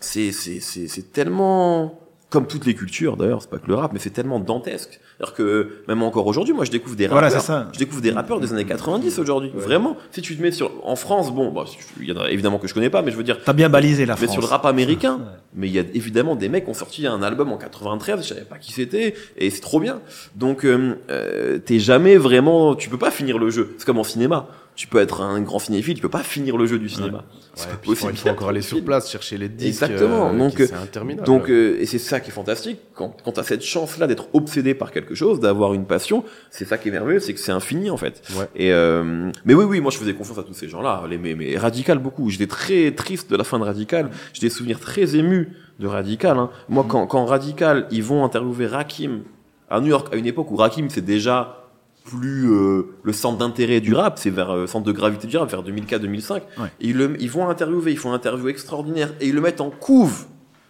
c'est, c'est, c'est, c'est tellement, comme toutes les cultures d'ailleurs, c'est pas que le rap, mais c'est tellement dantesque. C'est-à-dire que même encore aujourd'hui, moi je découvre des Voilà, rappeurs. c'est ça. Je découvre des rappeurs des années 90 aujourd'hui. Vraiment. Si tu te mets sur, en France, bon, bah, il y en a évidemment que je connais pas, mais je veux dire, T'as bien balisé la mais France. sur le rap américain. Ouais. Mais il y a évidemment des mecs qui ont sorti un album en 93, je savais pas qui c'était, et c'est trop bien. Donc, euh, euh, t'es jamais vraiment, tu peux pas finir le jeu. C'est comme en cinéma. Tu peux être un grand cinéphile, tu peux pas finir le jeu du cinéma. Ouais, il faut, il faut encore aller sur place, chercher les disques. Exactement. euh, Donc, c'est interminable. Donc, euh, et c'est ça qui est fantastique. Quand, quand tu as cette chance-là d'être obsédé par quelque chose, d'avoir une passion, c'est ça qui est merveilleux, c'est que c'est infini en fait. Ouais. Et euh, mais oui, oui, moi je faisais confiance à tous ces gens-là, les mais, mais Radical beaucoup. J'étais très triste de la fin de Radical. J'ai des souvenirs très émus de Radical. Hein. Moi, quand, quand Radical, ils vont interviewer Rakim à New York, à une époque où Rakim c'est déjà plus euh, le centre d'intérêt du rap, c'est vers euh, centre de gravité du rap, vers 2004-2005. Ouais. Et ils, le, ils vont interviewer, ils font un interview extraordinaire et ils le mettent en couve,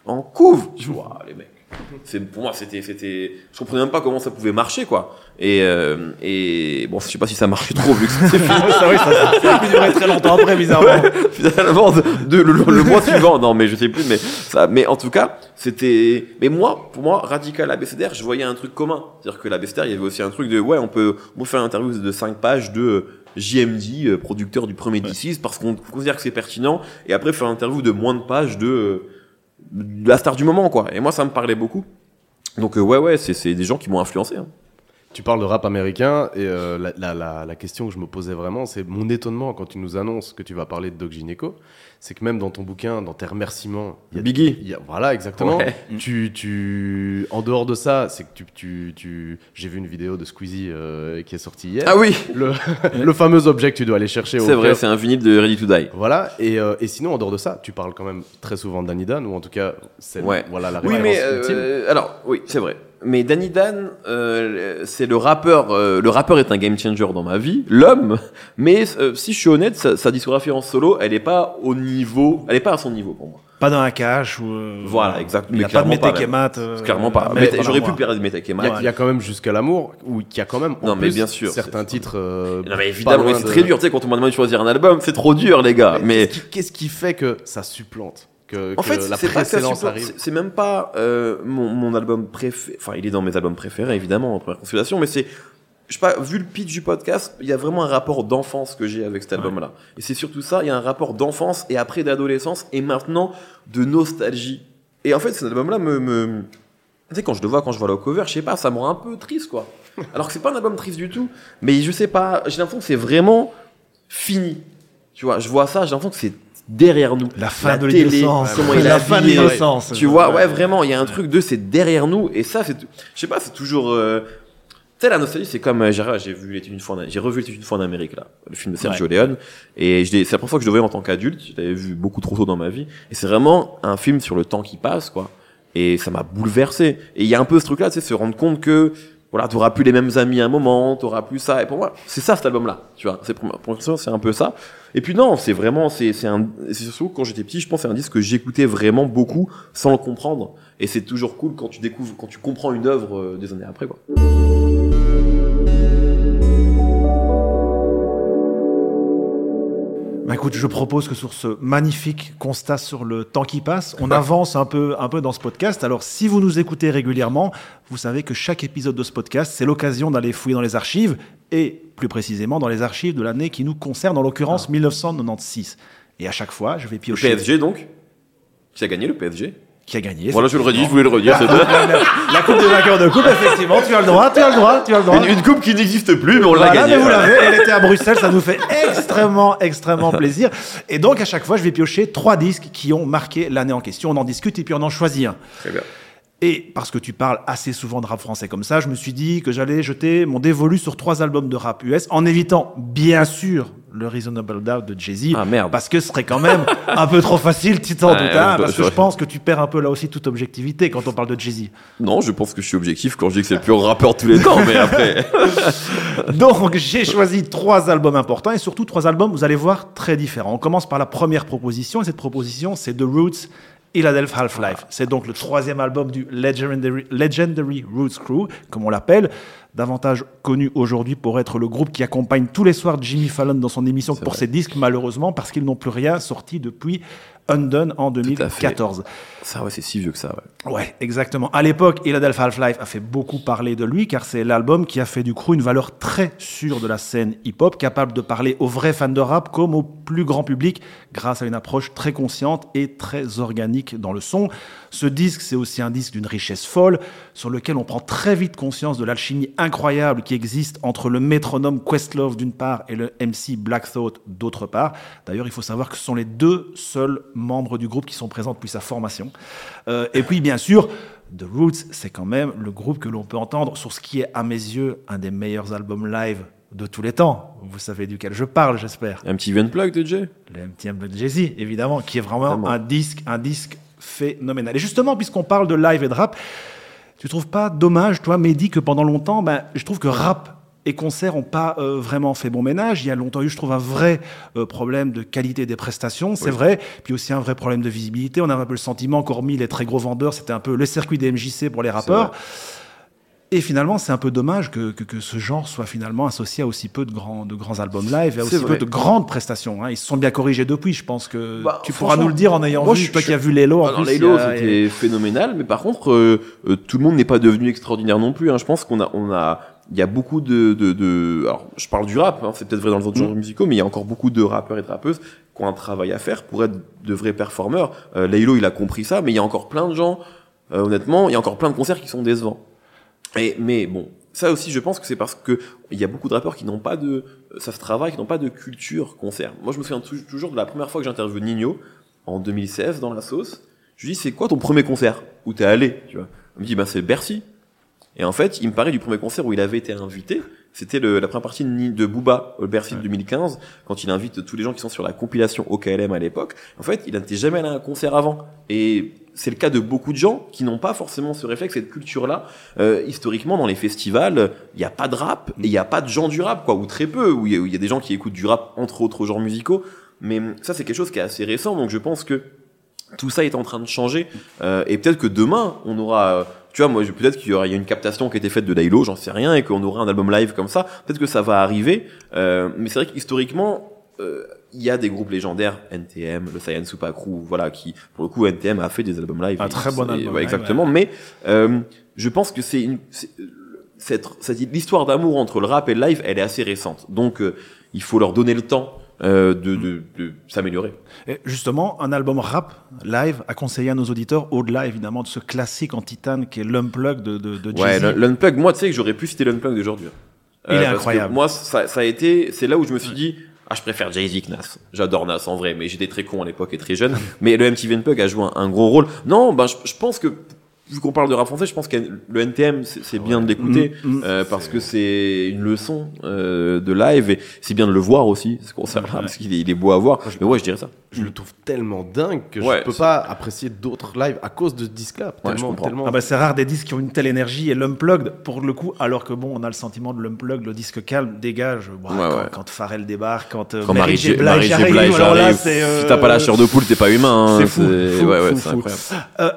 en couve. Je vois les mecs. C'est pour moi c'était c'était je comprenais même pas comment ça pouvait marcher quoi. Et euh, et bon je sais pas si ça marchait trop vu que c'est fini. ça, oui, ça, ça a pu durer très longtemps après, bizarrement. finalement de, de- le, le mois suivant non mais je sais plus mais ça mais en tout cas c'était mais moi pour moi radical abécédaire je voyais un truc commun c'est-à-dire que l'abécédaire il y avait aussi un truc de ouais on peut on faire une interview de 5 pages de euh, JMD euh, producteur du premier D6 parce qu'on considère que c'est pertinent et après faire une interview de moins de pages de, euh, de la star du moment quoi. Et moi ça me parlait beaucoup. Donc euh, ouais ouais c'est des gens qui m'ont influencé hein. Tu parles de rap américain et euh, la, la, la, la question que je me posais vraiment, c'est mon étonnement quand tu nous annonces que tu vas parler de Doc Gineco, c'est que même dans ton bouquin, dans tes remerciements, il y a, Biggie il y a- voilà exactement. Ouais. Tu, tu, en dehors de ça, c'est que tu, tu, tu j'ai vu une vidéo de Squeezie euh, qui est sortie hier. ah oui Le, le fameux objet que tu dois aller chercher. au c'est vrai c'est un vinyle de Ready to Die Voilà, et, euh, et sinon, en dehors de ça, tu parles quand même très souvent de Danny Dan, ou en tout cas, c'est Ouais. voilà, la Oui, référence mais ultime. euh, alors oui, c'est vrai. Mais Danny Dan, euh, c'est le rappeur. euh, le rappeur est un game changer dans ma vie, l'homme. Mais euh, si je suis honnête, sa, sa discographie en solo, elle est pas au niveau, elle est pas à son niveau pour moi. Pas dans un cache ou. euh, Voilà, exact. Il n'y Mais a pas de clairement pas, métèque et mat. euh, Clairement pas. dans J'aurais pu perdre Meta Il y, a, Kemal. il y a quand même jusqu'à l'amour, où il y a quand même. en Non, mais plus, bien sûr, Certains titres. euh, Non mais évidemment, c'est de- très dur. Tu sais, quand on m'a demandé de choisir un album, c'est trop dur, les gars. Mais Qu'est-ce qui, qu'est-ce qui fait que ça supplante? Que, En que fait, la précédence arrive c'est- même pas euh, mon, mon album préféré. Enfin, il est dans mes albums préférés, évidemment, en première consolation, mais c'est. Je sais pas, vu le pitch du podcast, il y a vraiment un rapport d'enfance que j'ai avec cet album-là. Et c'est surtout ça, il y a un rapport d'enfance et après d'adolescence et maintenant de nostalgie. Et en fait, cet album-là me. me... Tu sais, quand je le vois, quand je vois le cover, je sais pas, ça me rend un peu triste, quoi. Alors que c'est pas un album triste du tout, mais je sais pas, j'ai l'impression que c'est vraiment fini. Tu vois, je vois ça, j'ai l'impression que c'est derrière nous. La fin de l'innocence. La fin de l'innocence. Tu vois, ouais, vraiment, il y a un truc de c'est derrière nous et ça, c'est, je sais pas, c'est toujours. euh, Tu sais, la nostalgie, c'est comme euh, j'ai vu une fois, j'ai revu une fois en Amérique là, le film de Sergio Leone, et c'est la première fois que je le voyais en tant qu'adulte. Je l'avais vu beaucoup trop tôt dans ma vie, et c'est vraiment un film sur le temps qui passe, quoi. Et ça m'a bouleversé. Et il y a un peu ce truc-là, tu sais, se rendre compte que voilà, t'auras plus les mêmes amis à un moment, t'auras plus ça. Et pour moi, c'est ça cet album-là, tu vois. C'est pour pour c'est un peu ça. Et puis non, c'est vraiment, c'est un, c'est surtout quand j'étais petit, je pense c'est un disque que j'écoutais vraiment beaucoup sans le comprendre. Et c'est toujours cool quand tu découvres, quand tu comprends une œuvre euh, des années après, quoi. Bah écoute, je propose que sur ce magnifique constat sur le temps qui passe, on avance un peu, un peu dans ce podcast. Alors, si vous nous écoutez régulièrement, vous savez que chaque épisode de ce podcast, c'est l'occasion d'aller fouiller dans les archives, et plus précisément dans les archives de l'année qui nous concerne, en l'occurrence 1996. Et à chaque fois, je vais Le piocher PSG donc, qui a gagné le PSG. Qui a gagné. Voilà, je le redis, je voulais le redire. c'est La coupe des vainqueurs de coupe, effectivement, tu as le droit, tu as le droit, tu as le droit. une, une coupe qui n'existe plus, mais on l'a Voilà, gagnée. mais vous l'avez, elle était à Bruxelles, ça nous fait extrêmement, extrêmement plaisir. Et donc, à chaque fois, je vais piocher trois disques qui ont marqué l'année en question. On en discute et puis on en choisit un. Très bien. Et parce que tu parles assez souvent de rap français comme ça, je me suis dit que j'allais jeter mon dévolu sur trois albums de rap US, en évitant, bien sûr, le Reasonable Doubt de Jay-Z. Ah, merde. Parce que ce serait quand même un peu trop facile, tu t'en doutes, hein, je- parce que je- pense que tu perds un peu là aussi toute objectivité quand on parle de Jay-Z. Non, je pense que je suis objectif quand je dis que c'est le plus rappeur de tous les temps, mais après. Donc j'ai choisi trois albums importants et surtout trois albums, vous allez voir, très différents. On commence par la première proposition et cette proposition c'est The Roots Philadelphia Half-Life. C'est donc le troisième album du Legendary, Legendary Roots Crew, comme on l'appelle, davantage connu aujourd'hui pour être le groupe qui accompagne tous les soirs Jimmy Fallon dans son émission pour ses disques, malheureusement, parce qu'ils n'ont plus rien sorti depuis Undone en à fait. 2014. Ça, ouais, c'est si vieux que ça, ouais. Ouais, exactement. À l'époque, Philadelphia Half-Life a fait beaucoup parler de lui car c'est l'album qui a fait du crew une valeur très sûre de la scène hip-hop, capable de parler aux vrais fans de rap comme au plus grand public grâce à une approche très consciente et très organique dans le son. Ce disque, c'est aussi un disque d'une richesse folle sur lequel on prend très vite conscience de l'alchimie incroyable qui existe entre le métronome Questlove d'une part et le MC Black Thought d'autre part. D'ailleurs, il faut savoir que ce sont les deux seuls membres du groupe qui sont présents depuis sa formation. Euh, et puis, bien sûr, The Roots, c'est quand même le groupe que l'on peut entendre sur ce qui est, à mes yeux, un des meilleurs albums live de tous les temps. Vous savez duquel je parle, j'espère. Un petit Unplug de Jay Le MTM de Jay-Z, évidemment, qui est vraiment un disque, un disque phénoménal. Et justement, puisqu'on parle de live et de rap, tu trouves pas dommage, toi, Mehdi, que pendant longtemps, ben, je trouve que rap et concerts n'ont pas euh, vraiment fait bon ménage. Il y a longtemps eu, je trouve, un vrai euh, problème de qualité des prestations, c'est Oui. vrai. Puis aussi un vrai problème de visibilité. On avait un peu le sentiment qu'hormis les très gros vendeurs, c'était un peu le circuit des MJC pour les rappeurs. Et finalement, c'est un peu dommage que, que, que ce genre soit finalement associé à aussi peu de grands, de grands albums live et à aussi vrai. peu de grandes prestations. hein. Ils se sont bien corrigés depuis, je pense que Bah, tu pourras nous le dire en ayant moi, vu, je- toi je- qui as vu Lelo en Ah a- c'était phénoménal, mais par contre, euh, euh, tout le monde n'est pas devenu extraordinaire non plus. Hein. Je pense qu'on a, on a, il y a beaucoup de, de, de- alors, je parle du rap, hein, c'est peut-être vrai dans les autres Mm. genres musicaux, mais il y a encore beaucoup de rappeurs et de rappeuses qui ont un travail à faire pour être de vrais performeurs. Euh, Laylo, il a compris ça, mais il y a encore plein de gens, euh, honnêtement, il y a encore plein de concerts qui sont décevants. Et, mais bon, ça aussi, je pense que c'est parce que il y a beaucoup de rappeurs qui n'ont pas de, ça se travaille, qui n'ont pas de culture concert. Moi, je me souviens tou- toujours de la première fois que j'ai interviewé Nino, en 2016, dans la sauce. Je lui dis, c'est quoi ton premier concert? Où t'es allé, tu vois? Il me dit, bah, c'est Bercy. Et en fait, il me parlait du premier concert où il avait été invité. C'était le- la première partie de, Booba, au Bercy de 2015, quand il invite tous les gens qui sont sur la compilation OKLM à l'époque. En fait, il n'était jamais allé à un concert avant. Et c'est le cas de beaucoup de gens qui n'ont pas forcément ce réflexe, cette culture-là. Euh, historiquement, dans les festivals, il n'y a pas de rap et il n'y a pas de gens du rap, quoi, ou très peu, où il y, a- y des gens qui écoutent du rap entre autres genres musicaux. Mais ça, c'est quelque chose qui est assez récent, donc je pense que tout ça est en train de changer. Euh, et peut-être que demain, on aura, euh, tu vois, moi, je- peut-être qu'il y aura il y a une captation qui a été faite de Lailo, j'en sais rien, et qu'on aura un album live comme ça. Peut-être que ça va arriver. Euh, mais c'est vrai qu'historiquement, euh, il y a des groupes légendaires, NTM, le Saiyan Super Crew, voilà, qui, pour le coup, NTM a fait des albums live. Un très bon album ouais, exactement. Mais euh, je pense que c'est une, c'est- cette, cette l'histoire d'amour entre le rap et le live, elle est assez récente. Donc, euh, il faut leur donner le temps euh, de, de, de s'améliorer. Justement, un album rap live à conseiller à nos auditeurs, au-delà évidemment de ce classique en titane qui est l'Unplug de, de, de Ouais, l'unplug, moi, tu sais que j'aurais pu citer l'unplug d'aujourd'hui. Il est parce que incroyable. Moi, ça, ça a été, c'est là où je me suis dit, ah, je préfère Jay-Z que Nas. J'adore Nas en vrai, mais j'étais très con à l'époque et très jeune. mais le MTV Unplug a joué un, un gros rôle. Non, ben, je, je pense que, vu qu'on parle de rap français, je pense que le NTM, c'est bien de l'écouter, Mm, mm. euh, parce que c'est une leçon euh, de live et c'est bien de le voir aussi, ce concert-là, Ouais. parce qu'il est, il est beau à voir. Mais ouais, je dirais ça. Je le trouve tellement dingue que Ouais, je peux pas apprécier d'autres lives à cause de ce disque-là. Tellement, tellement. Ah bah c'est rare des disques qui ont une telle énergie et l'unplugged pour le coup alors que bon on a le sentiment de l'unplugged le disque calme dégage bah, Ouais, quand, ouais. quand Pharrell débarque quand, euh, Quand Mary Marie J. Blige arrive, alors là, c'est, euh, si t'as pas la chair de poule, t'es pas humain. hein, c'est fou,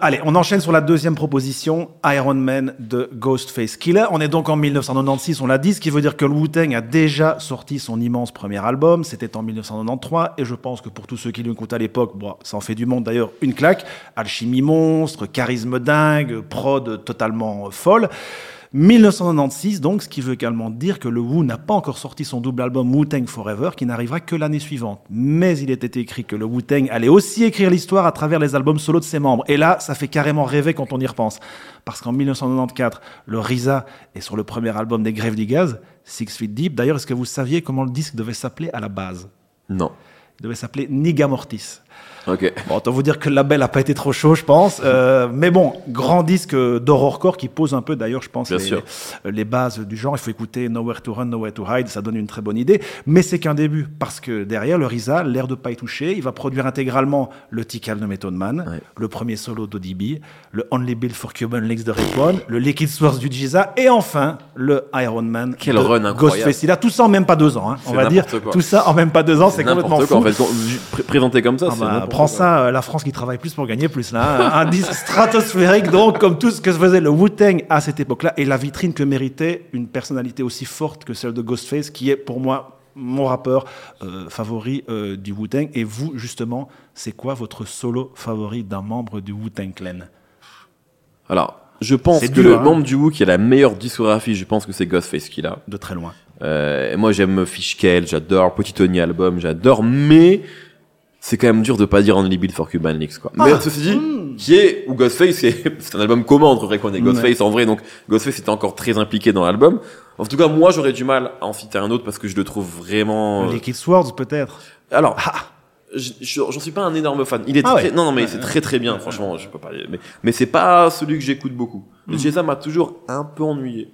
allez, on enchaîne sur la deuxième proposition, Iron Man de Ghostface Killer. On est donc en 1996, on l'a dit, ce qui veut dire que Wu-Tang a déjà sorti son immense premier album. C'était en 1993, et je pense que pour tous ceux qui l'écoutent à l'époque, ça en fait du monde d'ailleurs, une claque. Alchimie monstre, charisme dingue, prod totalement folle. 1996, donc, ce qui veut également dire que le Wu n'a pas encore sorti son double album Wu-Tang Forever, qui n'arrivera que l'année suivante. Mais il était écrit que le Wu-Tang allait aussi écrire l'histoire à travers les albums solo de ses membres. Et là, ça fait carrément rêver quand on y repense. Parce qu'en 1994, le RZA est sur le premier album des Grèves du Gaz, Six Feet Deep. D'ailleurs, est-ce que vous saviez comment le disque devait s'appeler à la base? Non. Il devait s'appeler Niga Mortis. Ok. Bon, autant vous dire que le label n'a pas été trop chaud, je pense. Euh, mais bon, grand disque d'horrorcore qui pose un peu, d'ailleurs, je pense, Bien les, sûr. les bases du genre. Il faut écouter Nowhere to Run, Nowhere to Hide, ça donne une très bonne idée. Mais c'est qu'un début, parce que derrière, le RZA, l'air de pas y toucher, il va produire intégralement le Tikal de Method Man, Ouais. le premier solo d'ODB, le Only Build for Cuban Links de Raekwon, le Liquid Source du Giza, et enfin, le Iron Man Quel de run. Ghostface. Il a tout ça en même pas deux ans, hein, on va dire. quoi. Tout ça en même pas deux ans, c'est complètement n'importe fou. quoi. En fait, présenté comme ça, Ah c'est bah, quoi. ça, euh, la France qui travaille plus pour gagner plus là. hein. Un disque stratosphérique, donc, comme tout ce que faisait le Wu-Tang à cette époque-là, et la vitrine que méritait une personnalité aussi forte que celle de Ghostface, qui est pour moi mon rappeur euh, favori euh, du Wu-Tang. Et vous, justement, c'est quoi votre solo favori d'un membre du Wu-Tang Clan? Alors, je pense que dur, le hein. membre du Wu qui a la meilleure discographie, je pense que c'est Ghostface qui l'a. De très loin. Euh, moi, j'aime Fishkel, j'adore Petit Tony Album, j'adore, mais c'est quand même dur de pas dire Only Built for Cuban Links, quoi. mais Ah, ceci dit, qui est, ou Ghostface, c'est c'est un album commun entre Raycon et Ghostface Ouais. en vrai, donc Ghostface était encore très impliqué dans l'album. En tout cas, moi, j'aurais du mal à en citer un autre parce que je le trouve vraiment. euh, Les Kid Swords, peut-être Alors, Ah, je- je- j'en suis pas un énorme fan. Il est Ah très, ouais. non, non, mais Ouais, c'est très très bien, franchement, je peux pas, mais, mais c'est pas celui que j'écoute beaucoup. Le GSA m'a toujours un peu ennuyé.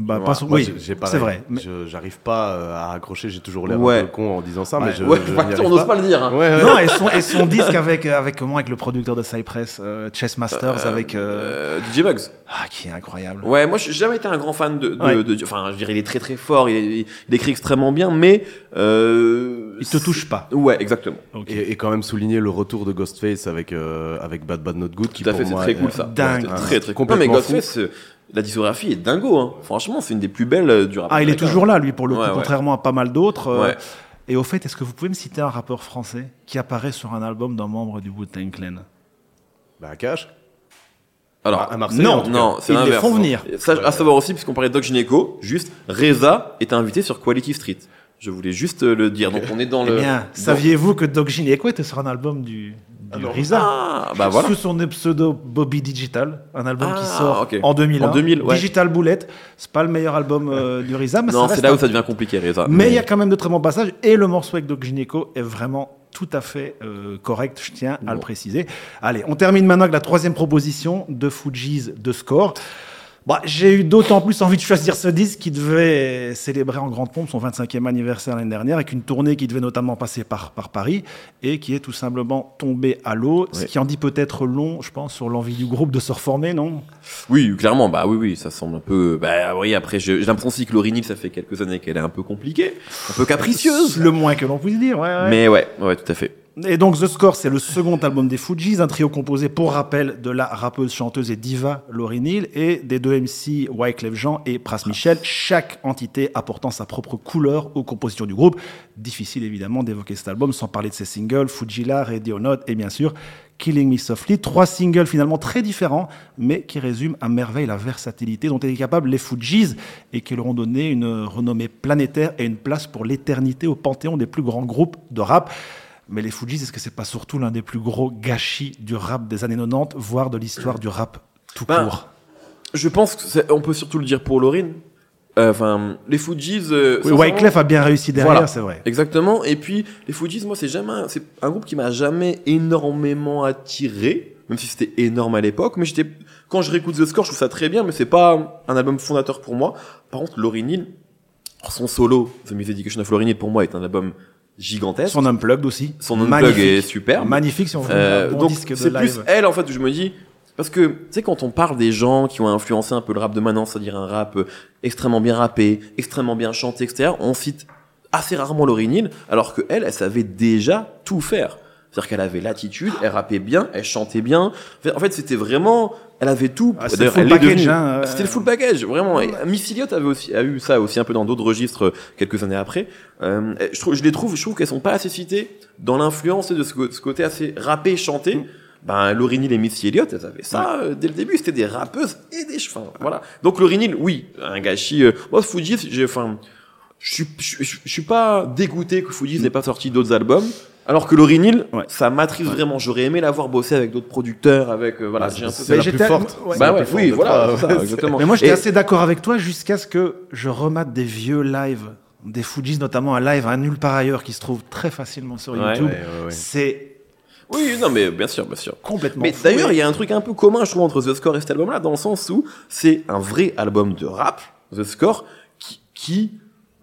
Bah, Voilà. pas Moi, oui, c'est vrai. Mais- Je- J'arrive pas euh, à accrocher, j'ai toujours l'air Ouais. un peu con en disant ça, Ouais. mais je, ouais, je ouais, n'y on n'ose pas le dire. hein. Ouais, ouais. Non, et son, et son disque avec, avec, comment, avec le producteur de Cypress, euh, Chess Masters, avec. euh, Euh, DJ Bugs. Ah, qui est incroyable. Ouais, moi, j'ai jamais été un grand fan de, de, Ouais. de- enfin, je dirais, il est très très fort, il, il- il écrit extrêmement bien, mais, euh, Il te touche pas. Ouais, exactement. Ok. Et, et quand même souligner le retour de Ghostface avec, euh, avec Bad Bad Not Good. qui Tout à fait, c'est très cool ça. dingue. Très très cool. Mais Ghostface, euh, la discographie est dingo, hein. Franchement, c'est une des plus belles euh, du rap. Ah, il est toujours là, lui, pour le coup, Ouais, contrairement à pas mal d'autres. euh, Ouais. Et au fait, est-ce que vous pouvez me citer un rappeur français qui apparaît sur un album d'un membre du Wu-Tang Clan? Bah, Cash. Alors, À Marseille, non, non, c'est Ils les font venir. Ça, à savoir aussi, puisqu'on parlait de Doc Gineco, juste, Reza est invité sur Quality Street. Je voulais juste euh, le dire. Donc, on est dans Eh le. bien, dans- saviez-vous que Doc Gineco était sur un album du, du RZA Ah, bah voilà. Sous son pseudo Bobby Digital, un album qui Ah, sort en 2001. En 2000, ouais. Digital Bullet, c'est pas le meilleur album euh, du RZA, mais Non, c'est là où ça devient compliqué, Reza. Mais il y a quand même de très bons passages et le morceau avec Doc Gineco est vraiment tout à fait euh, correct, je tiens à le préciser. Allez, on termine maintenant avec la troisième proposition de Fuji's de score. Bah, J'ai eu d'autant plus envie de choisir ce disque qui devait célébrer en grande pompe son 25e anniversaire l'année dernière, avec une tournée qui devait notamment passer par, par Paris et qui est tout simplement tombée à l'eau, ce qui en dit peut-être long, je pense, sur l'envie du groupe de se reformer, non? Oui, clairement, bah oui, oui, ça semble un peu. Bah oui, après, j'ai l'impression aussi que Laurie ça fait quelques années qu'elle est un peu compliquée, un peu capricieuse. Le moins que l'on puisse dire, ouais, ouais. Mais ouais, ouais, tout à fait. Et donc The Score, c'est le second album des Fujis, un trio composé pour rappel de la rappeuse, chanteuse et diva Laurie Neal et des deux MC Wyclef Jean et Pras Michel, chaque entité apportant sa propre couleur aux compositions du groupe. Difficile évidemment d'évoquer cet album sans parler de ses singles, Fujila, Radio Note et bien sûr Killing Me Softly. Trois singles finalement très différents, mais qui résument à merveille la versatilité dont étaient capables les Fujis et qui leur ont donné une renommée planétaire et une place pour l'éternité au panthéon des plus grands groupes de rap. Mais les Fujis, est-ce que c'est pas surtout l'un des plus gros gâchis du rap des années 90, voire de l'histoire du rap tout Ben, court? Je pense que c'est- on peut surtout le dire pour Laurine. Euh, Enfin, les Fujis. euh, Oui, Wyclef a bien réussi derrière, Voilà. c'est vrai. Exactement. Et puis, les Fujis, moi, c'est jamais, un- c'est un groupe qui m'a jamais énormément attiré, même si c'était énorme à l'époque. Mais j'étais, quand je réécoute The Score, je trouve ça très bien, mais c'est pas un album fondateur pour moi. Par contre, Lauryn Hill, son solo, The Music Education of Lauryn Hill, pour moi, est un album gigantesque. Son unplugged aussi. Son unplug est superbe. Magnifique si on veut Euh, bon donc c'est plus elle en fait où je me dis parce que tu sais quand on parle des gens qui ont influencé un peu le rap de maintenant, c'est-à-dire un rap euh, extrêmement bien rappé, extrêmement bien chanté, etc. On cite assez rarement Lauryn Hill, alors que elle, elle savait déjà tout faire. C'est-à-dire qu'elle avait l'attitude, elle rappait bien, elle chantait bien. En fait, c'était vraiment, elle avait tout. Ah, D'ailleurs, le full package, hein, euh. C'était le full package, vraiment. Et Miss Elliott avait aussi a eu ça aussi un peu dans d'autres registres euh, quelques années après. Euh, je trouve, je les trouve, je trouve qu'elles sont pas assez citées dans l'influence de ce, côté assez rappé, chanté. Mm. Ben, Lauryn Hill et Missy Elliott, elles avaient ça euh, dès le début. C'était des rappeuses et des chevaux. Voilà. Donc Lauryn Hill, oui, un gâchis. Euh, moi, Fujis, j'ai, enfin, je suis, je, suis pas dégoûté que Fujis n'ait pas sorti d'autres albums. Alors que Lauryn Hill, Ouais. ça m'attriste vraiment. J'aurais aimé l'avoir bossé avec d'autres producteurs, avec euh, voilà. Ah, j'ai un peu la j'étais- plus forte. ouais. Bah ouais, oui, voilà, ça, exactement. Mais moi, j'étais Et- assez d'accord avec toi jusqu'à ce que je remate des vieux lives, des Fujis, notamment un live à nulle part ailleurs qui se trouve très facilement sur. YouTube. Ouais, ouais, ouais. C'est Oui, non, mais bien sûr, bien sûr. complètement Mais d'ailleurs, il y a un truc un peu commun, je trouve, entre The Score et cet album-là, dans le sens où c'est un vrai album de rap, The Score, qui, qui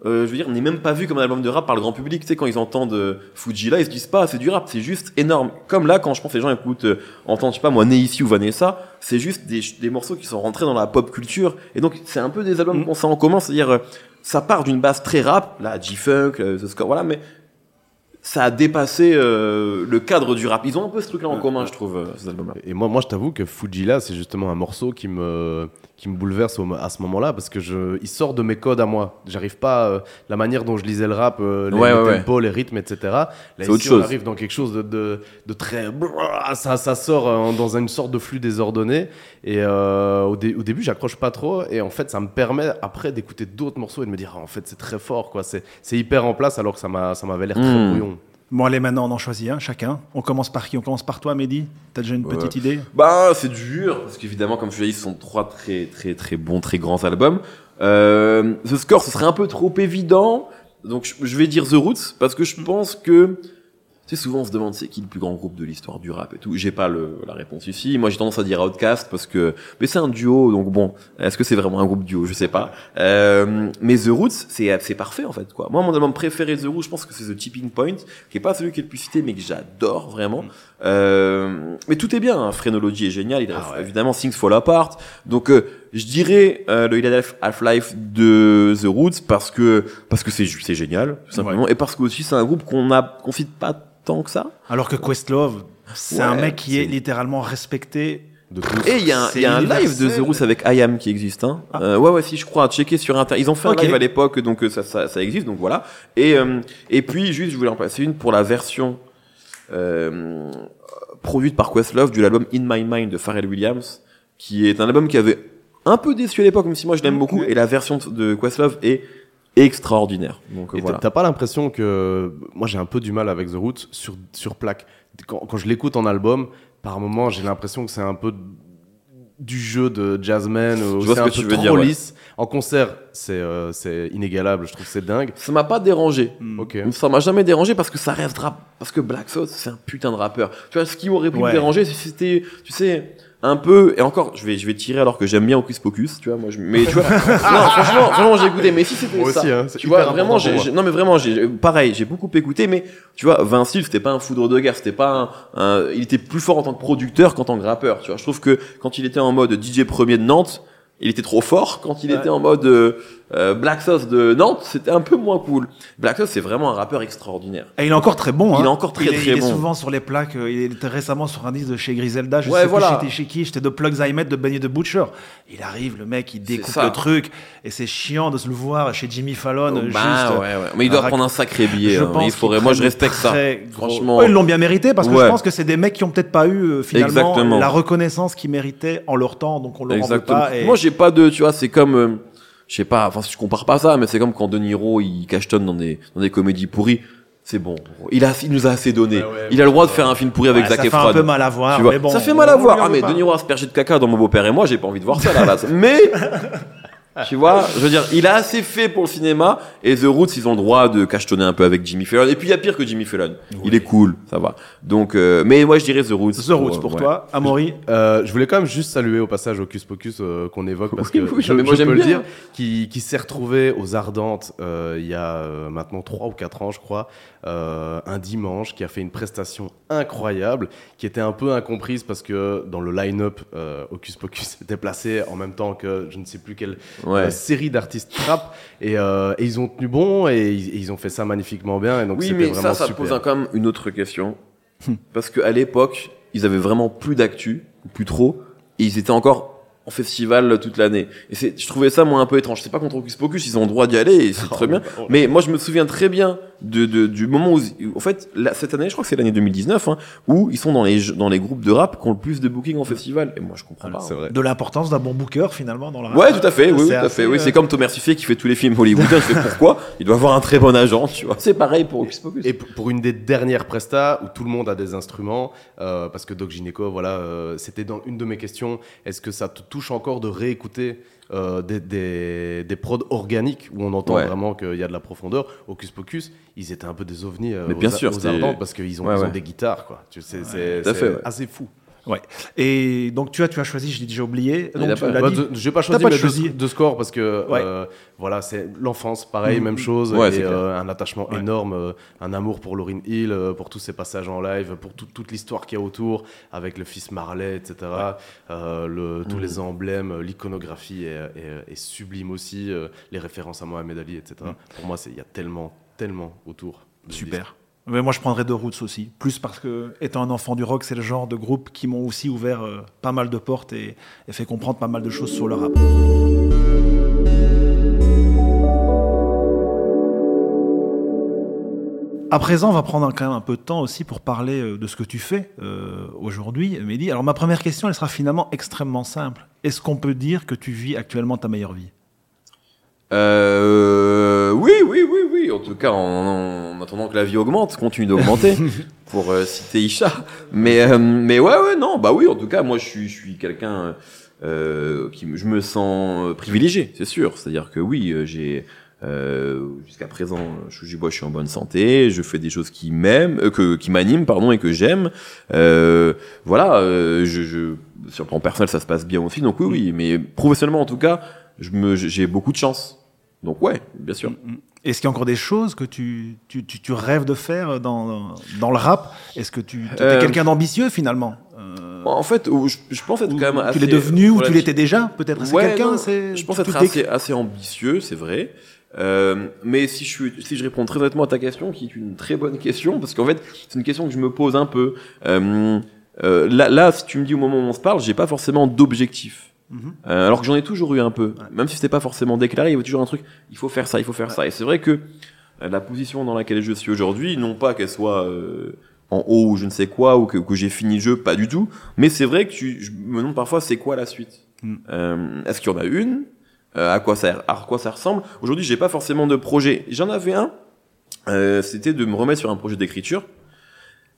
euh, je veux dire, n'est même pas vu comme un album de rap par le grand public. Tu sais, quand ils entendent euh, Fujila, ils se disent pas, c'est du rap, c'est juste énorme. Comme là, quand je pense que les gens écoutent, euh, entendent, je sais pas, moi, Né ici ou Vanessa, c'est juste des, des morceaux qui sont rentrés dans la pop culture. Et donc, c'est un peu des albums Mm. qu'on sait en commun, c'est-à-dire, euh, ça part d'une base très rap, là, G-Funk, euh, The Score, voilà, mais ça a dépassé euh, le cadre du rap. Ils ont un peu ce truc-là en commun, je trouve, euh, ces albums-là. Et moi, moi je t'avoue que Fujila, c'est justement un morceau qui me, qui me bouleverse au- à ce moment-là parce que je, il sort de mes codes à moi. J'arrive pas, euh, la manière dont je lisais le rap, euh, les, Ouais, le ouais, ouais. tempo, les rythmes, etc. Là, ici, autre on chose. arrive dans quelque chose de, de, de très. Ça, ça sort euh, dans une sorte de flux désordonné. Et euh, au, dé- au début, j'accroche pas trop. Et en fait, ça me permet après d'écouter d'autres morceaux et de me dire, ah, en fait, c'est très fort, quoi. C'est c'est hyper en place alors que ça m'a- ça m'avait l'air très Mm. brouillon. Bon, allez, maintenant, on en choisit un, chacun. On commence par qui? On commence par toi, Mehdi T'as déjà une Ouais. petite idée? Bah, c'est dur, parce qu'évidemment, comme je l'ai dit, ce sont trois très, très, très bons, très grands albums. Euh, The Score, ce serait un peu trop évident. Donc, je vais dire The Roots, parce que je pense que, tu sais, souvent on se demande c'est qui le plus grand groupe de l'histoire du rap et tout. J'ai pas le, la réponse ici. Moi, j'ai tendance à dire Outkast, parce que, mais c'est un duo, donc bon, est-ce que c'est vraiment un groupe duo? Je sais pas. Euh, mais The Roots, c'est, c'est parfait, en fait, quoi. Moi, mon album préféré The Roots, je pense que c'est The Tipping Point, qui est pas celui qui est le plus cité, mais que j'adore vraiment. Euh, mais tout est bien, hein. Phrénology est génial, il Ah ouais. évidemment Things Fall Apart. Donc euh, je dirais euh, le Half-Life de The Roots parce que parce que c'est c'est génial tout simplement et parce que aussi c'est un groupe qu'on a qu'on cite pas tant que ça. Alors que Questlove, c'est Ouais, un mec qui est littéralement respecté. De. Et il y a un, C'est il y a un live de. The Roots avec IAM qui existe. Hein. Ah. Euh, ouais ouais si je crois checker sur internet. Ils ont fait un live à l'époque donc euh, ça, ça ça existe donc voilà. Et euh, et puis juste je voulais en placer une pour la version euh, produite par Questlove de l'album In My Mind de Pharrell Williams, qui est un album qui avait un peu déçu à l'époque, même si moi je l'aime beaucoup, et la version de Questlove est extraordinaire. Donc Et voilà. t'as- t'as pas l'impression que moi j'ai un peu du mal avec The Roots sur sur plaque. Quand, quand je l'écoute en album, par moment j'ai l'impression que c'est un peu du jeu de jazzman ou Je vois c'est ce un que tu peu veux trop dire, ouais. lisse. En concert, c'est euh, c'est inégalable. Je trouve que c'est dingue. Ça m'a pas dérangé. Hmm. Ok. Ça m'a jamais dérangé parce que ça reste rap. Parce que Black Thought, c'est un putain de rappeur. Tu vois, ce qui m'aurait pu Ouais. me déranger, si c'était, tu sais, un peu, et encore, je vais, je vais tirer alors que j'aime bien Hocus Pocus, tu vois, moi, je, mais tu vois, non, franchement, vraiment, j'ai écouté, mais si c'était ça. aussi, hein, tu vois, vraiment, j'ai, non, mais vraiment, j'ai, pareil, j'ai beaucoup écouté, mais, tu vois, Vince Hill, c'était pas un foudre de guerre, c'était pas un, un- il était plus fort en tant que producteur qu'en tant que rappeur, tu vois. Je trouve que quand il était en mode DJ premier de Nantes, il était trop fort. Quand il Ouais. était en mode euh, euh, Black Sauce de Nantes, c'était un peu moins cool. Black Sauce, c'est vraiment un rappeur extraordinaire. Et il est encore très bon. Il hein. est encore très, il est, très il est bon. souvent sur les plaques. euh, Il était récemment sur un disque de chez Griselda. Je Ouais, sais voilà. plus j'étais chez qui. J'étais de Plugs I Met de Benny de Butcher. Il arrive, le mec, il découpe le truc. Et c'est chiant de se le voir chez Jimmy Fallon. Bah, juste, ouais, ouais. Mais il doit rac- prendre un sacré billet. Je hein. pense il faudrait. Moi, je respecte ça. gros- Franchement. Ils l'ont bien mérité parce que je pense que c'est des mecs qui ont peut-être pas eu euh, finalement Exactement. la reconnaissance qu'ils méritaient en leur temps, donc on leur en veut Exactement. pas. Et... Moi, j'ai pas de, tu vois, c'est comme, euh, je sais pas, enfin, je compare pas ça, mais c'est comme quand De Niro, il cachetonne dans des, dans des comédies pourries. C'est bon. Il a, il nous a assez donné. Ouais, ouais, il a le droit de faire un film pourri avec Zac ça fait Efron. un peu mal à voir. Tu vois, mais bon, ça fait mal à voir. Ah, mais pas. De Niro aspergé de caca dans mon beau-père et moi, j'ai pas envie de voir ça, là, là. Mais, tu vois, je veux dire, il a assez fait pour le cinéma et The Roots, ils ont le droit de cachetonner un peu avec Jimmy Fallon. Et puis, il y a pire que Jimmy Fallon. Il est cool, ça va. Donc, euh, mais moi, je dirais The Roots. The Roots pour ouais. toi, Amaury. Euh, je voulais quand même juste saluer au passage Hocus Pocus euh, qu'on évoque parce Oui, que oui, je, moi, je j'aime peux le bien. dire, qui, qui s'est retrouvé aux Ardentes euh, il y a euh, maintenant 3 ou 4 ans, je crois, euh, un dimanche, qui a fait une prestation incroyable, qui était un peu incomprise parce que dans le line-up, euh, Hocus Pocus était placé en même temps que je ne sais plus quelle Ouais. série d'artistes trap et, euh, et ils ont tenu bon et ils, et ils ont fait ça magnifiquement bien et donc Oui, mais vraiment ça, ça super. pose un- quand même une autre question. Parce qu'à l'époque, ils avaient vraiment plus d'actu, plus trop, et ils étaient encore en festival toute l'année. Et c'est, je trouvais ça, moi, un peu étrange. C'est pas contre Hocus Pocus, ils ont le droit d'y aller, et c'est Oh, très bien. oh. Mais moi, je me souviens très bien de, de- du moment où, en fait, là, cette année, je crois que c'est l'année 2019, hein, où ils sont dans les, dans les groupes de rap qui ont le plus de booking en festival. Et moi, je comprends pas. C'est vrai. De l'importance d'un bon booker finalement dans le rap. Ouais, tout à fait, oui, tout à fait. Oui, euh, c'est comme Thomas Siffé qui fait tous les films hollywoodiens. je fais pourquoi? Il doit avoir un très bon agent, tu vois. C'est pareil pour Hocus Pocus. Et pour une des dernières prestas où tout le monde a des instruments, euh, parce que Doc Gineco, voilà, euh, c'était dans une de mes questions. Est-ce que ça te touche encore de réécouter euh, des, des, des prods organiques où on entend Ouais. vraiment qu'il y a de la profondeur Hocus Pocus, ils étaient un peu des ovnis euh, Mais bien sûr, aux Ardentes parce qu'ils ont, Ouais, ils ont ouais. des guitares, quoi. C'est assez fou. Ouais. Et donc tu as, tu as choisi, je l'ai déjà oublié. Donc tu pas- l'as Bah, dit. de- J'ai pas choisi, pas mais choisi. De, de score parce que Ouais. euh, voilà, c'est l'enfance, pareil, Mhm. même chose, Ouais, et euh, un attachement Ouais. énorme, euh, un amour pour Lauryn Hill, euh, pour tous ses passages en live, pour tout- toute l'histoire qu'il y a autour, avec le fils Marley, etc. Euh, le, tous Mhm. les emblèmes, l'iconographie est, est- est sublime aussi, euh, les références à Mohamed Ali, etc. Mhm. Pour moi, c'est- il y a tellement, tellement autour. Super. Mais moi, je prendrais The Roots aussi. Plus parce que, étant un enfant du rock, c'est le genre de groupe qui m'ont aussi ouvert euh, pas mal de portes et, et fait comprendre pas mal de choses sur le rap. À présent, on va prendre quand même un peu de temps aussi pour parler euh, de ce que tu fais euh, aujourd'hui, Mehdi. Alors, ma première question, elle sera finalement extrêmement simple. Est-ce qu'on peut dire que tu vis actuellement ta meilleure vie? Euh, oui, oui, oui, oui. En tout cas, en, en attendant que la vie augmente, continue d'augmenter, pour euh, citer Isha. Mais, euh, mais ouais, ouais, non, bah oui. En tout cas, moi, je suis, je suis quelqu'un euh, qui, me- je me sens privilégié, c'est sûr. C'est-à-dire que oui, euh, j'ai euh, jusqu'à présent, je, je, je suis en bonne santé, je fais des choses qui m'aiment, euh, que, qui m'animent, pardon, et que j'aime. Euh, voilà, euh, je, je, sur le plan personnel, ça se passe bien aussi. Donc oui, oui. Mais professionnellement, en tout cas, j'ai beaucoup de chance. Donc ouais, bien sûr. Est-ce qu'il y a encore des choses que tu, tu, tu, tu rêves de faire dans, dans le rap? Est-ce que tu es Euh, quelqu'un d'ambitieux finalement? Euh, En fait, je, je pense être quand même assez. Tu l'es devenu ou tu l'étais déjà Peut-être? C'est Ouais, quelqu'un Je pense être assez, assez ambitieux, c'est vrai. Euh, mais si je suis, si je réponds très honnêtement à ta question, qui est une très bonne question, parce qu'en fait, c'est une question que je me pose un peu. Là, là, si tu me dis au moment où on se parle, j'ai pas forcément d'objectif. Euh, alors que j'en ai toujours eu un peu. Même si c'était pas forcément déclaré, il y avait toujours un truc. Il faut faire ça, il faut faire ça. Et c'est vrai que euh, la position dans laquelle je suis aujourd'hui, non pas qu'elle soit euh, en haut ou je ne sais quoi ou que, que j'ai fini le jeu, pas du tout. Mais c'est vrai que tu, je me demande parfois c'est quoi la suite? Mm. Euh, Est-ce qu'il y en a une? À quoi ça, à quoi ça ressemble? Aujourd'hui, j'ai pas forcément de projet. J'en avais un. C'était de me remettre sur un projet d'écriture.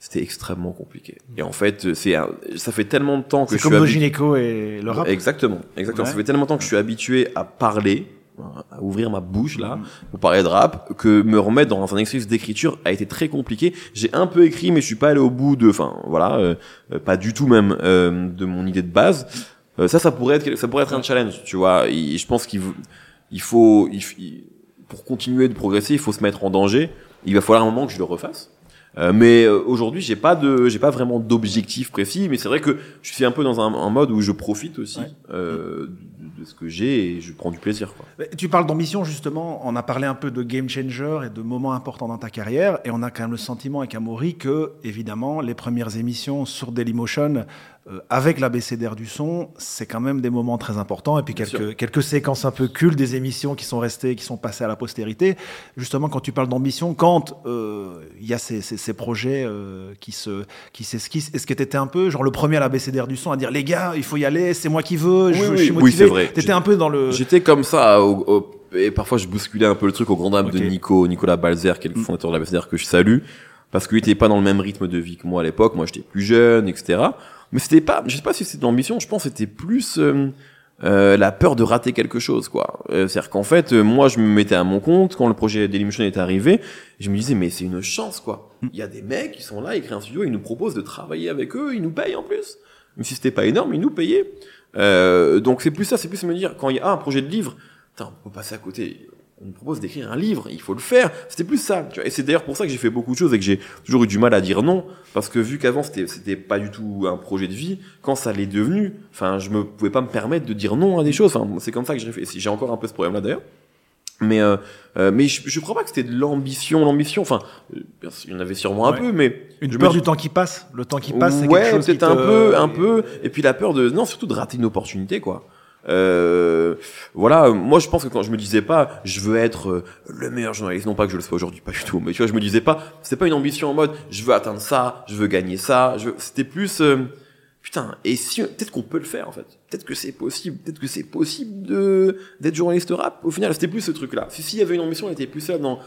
C'était extrêmement compliqué. Et en fait, c'est ça fait tellement de temps que je comme suis gynéco et le rap. Exactement, exactement. Ouais. Ça fait tellement de temps que je suis habitué à parler, à ouvrir ma bouche là, Mhm. pour parler de rap, que me remettre dans un exercice d'écriture a été très compliqué. J'ai un peu écrit, mais je suis pas allé au bout de, enfin voilà, euh, euh, pas du tout même euh, de mon idée de base. Euh, ça, ça pourrait être, ça pourrait être un challenge, tu vois. Et je pense qu'il il faut, il- pour continuer de progresser, il faut se mettre en danger. Il va falloir un moment que je le refasse. Euh, mais euh, aujourd'hui, j'ai pas de, j'ai pas vraiment d'objectif précis. Mais c'est vrai que je suis un peu dans un, un mode où je profite aussi Ouais. euh, de, de ce que j'ai et je prends du plaisir. Quoi. Tu parles d'ambition justement, on a parlé un peu de game changer et de moments importants dans ta carrière, et on a quand même le sentiment avec Amaury que, évidemment, les premières émissions sur Dailymotion, euh, avec l'ABCDR du son, c'est quand même des moments très importants, et puis quelques, quelques séquences un peu cultes des émissions qui sont restées, qui sont passées à la postérité. Justement, quand tu parles d'ambition, quand euh, il y a ces, ces, ces projets euh, qui se qui s'esquissent, est-ce que tu étais un peu, genre le premier à l'ABCDR du son, à dire les gars, il faut y aller, c'est moi qui veux, je, Oui, je oui, suis oui, motivé c'est vrai. T'étais un peu dans le... J'étais comme ça au- au- et parfois je bousculais un peu le truc au grand dame de Ok. Nico, Nicolas Balzer, qui est le Mm. fondateur de la BCDR que je salue, parce qu'il était pas dans le même rythme de vie que moi à l'époque. Moi, j'étais plus jeune, etc. Mais c'était pas, je sais pas si c'était de l'ambition. Je pense que c'était plus euh, euh, la peur de rater quelque chose, quoi. Euh, C'est-à-dire qu'en fait, euh, moi, je me mettais à mon compte quand le projet Dailymotion est arrivé. Je me disais, mais c'est une chance, quoi. Mm. Il y a des mecs qui sont là, ils créent un studio, ils nous proposent de travailler avec eux, ils nous payent en plus. Même si c'était pas énorme, ils nous payaient. Euh, donc c'est plus ça, c'est plus me dire quand il y a un projet de livre, putain, on peut passer à côté. On nous propose d'écrire un livre, il faut le faire. C'était plus ça. Tu vois. Et c'est d'ailleurs pour ça que j'ai fait beaucoup de choses et que j'ai toujours eu du mal à dire non, parce que vu qu'avant c'était c'était pas du tout un projet de vie, quand ça l'est devenu, enfin je me pouvais pas me permettre de dire non à des choses. Enfin c'est comme ça que je réfléchis. J'ai encore un peu ce problème-là d'ailleurs. Mais euh, euh, mais je, je crois pas que c'était de l'ambition, l'ambition. Enfin, euh, il y en avait sûrement un peu, mais Une me peur du temps qui passe. Le temps qui passe, c'est ouais, quelque chose peut-être un te- peu, un peu. Et puis la peur de, non, surtout de rater une opportunité, quoi. Euh, voilà, moi je pense que quand je me disais pas, je veux être euh, le meilleur journaliste, non pas que je le sois aujourd'hui, pas du tout, mais tu vois, je me disais pas, c'était pas une ambition en mode, je veux atteindre ça, je veux gagner ça, c'était plus, euh, putain, et si, peut-être qu'on peut le faire en fait, peut-être que c'est possible, peut-être que c'est possible de d'être journaliste rap. Au final, c'était plus ce truc-là. Si s'il y avait une ambition, elle était plus ça dans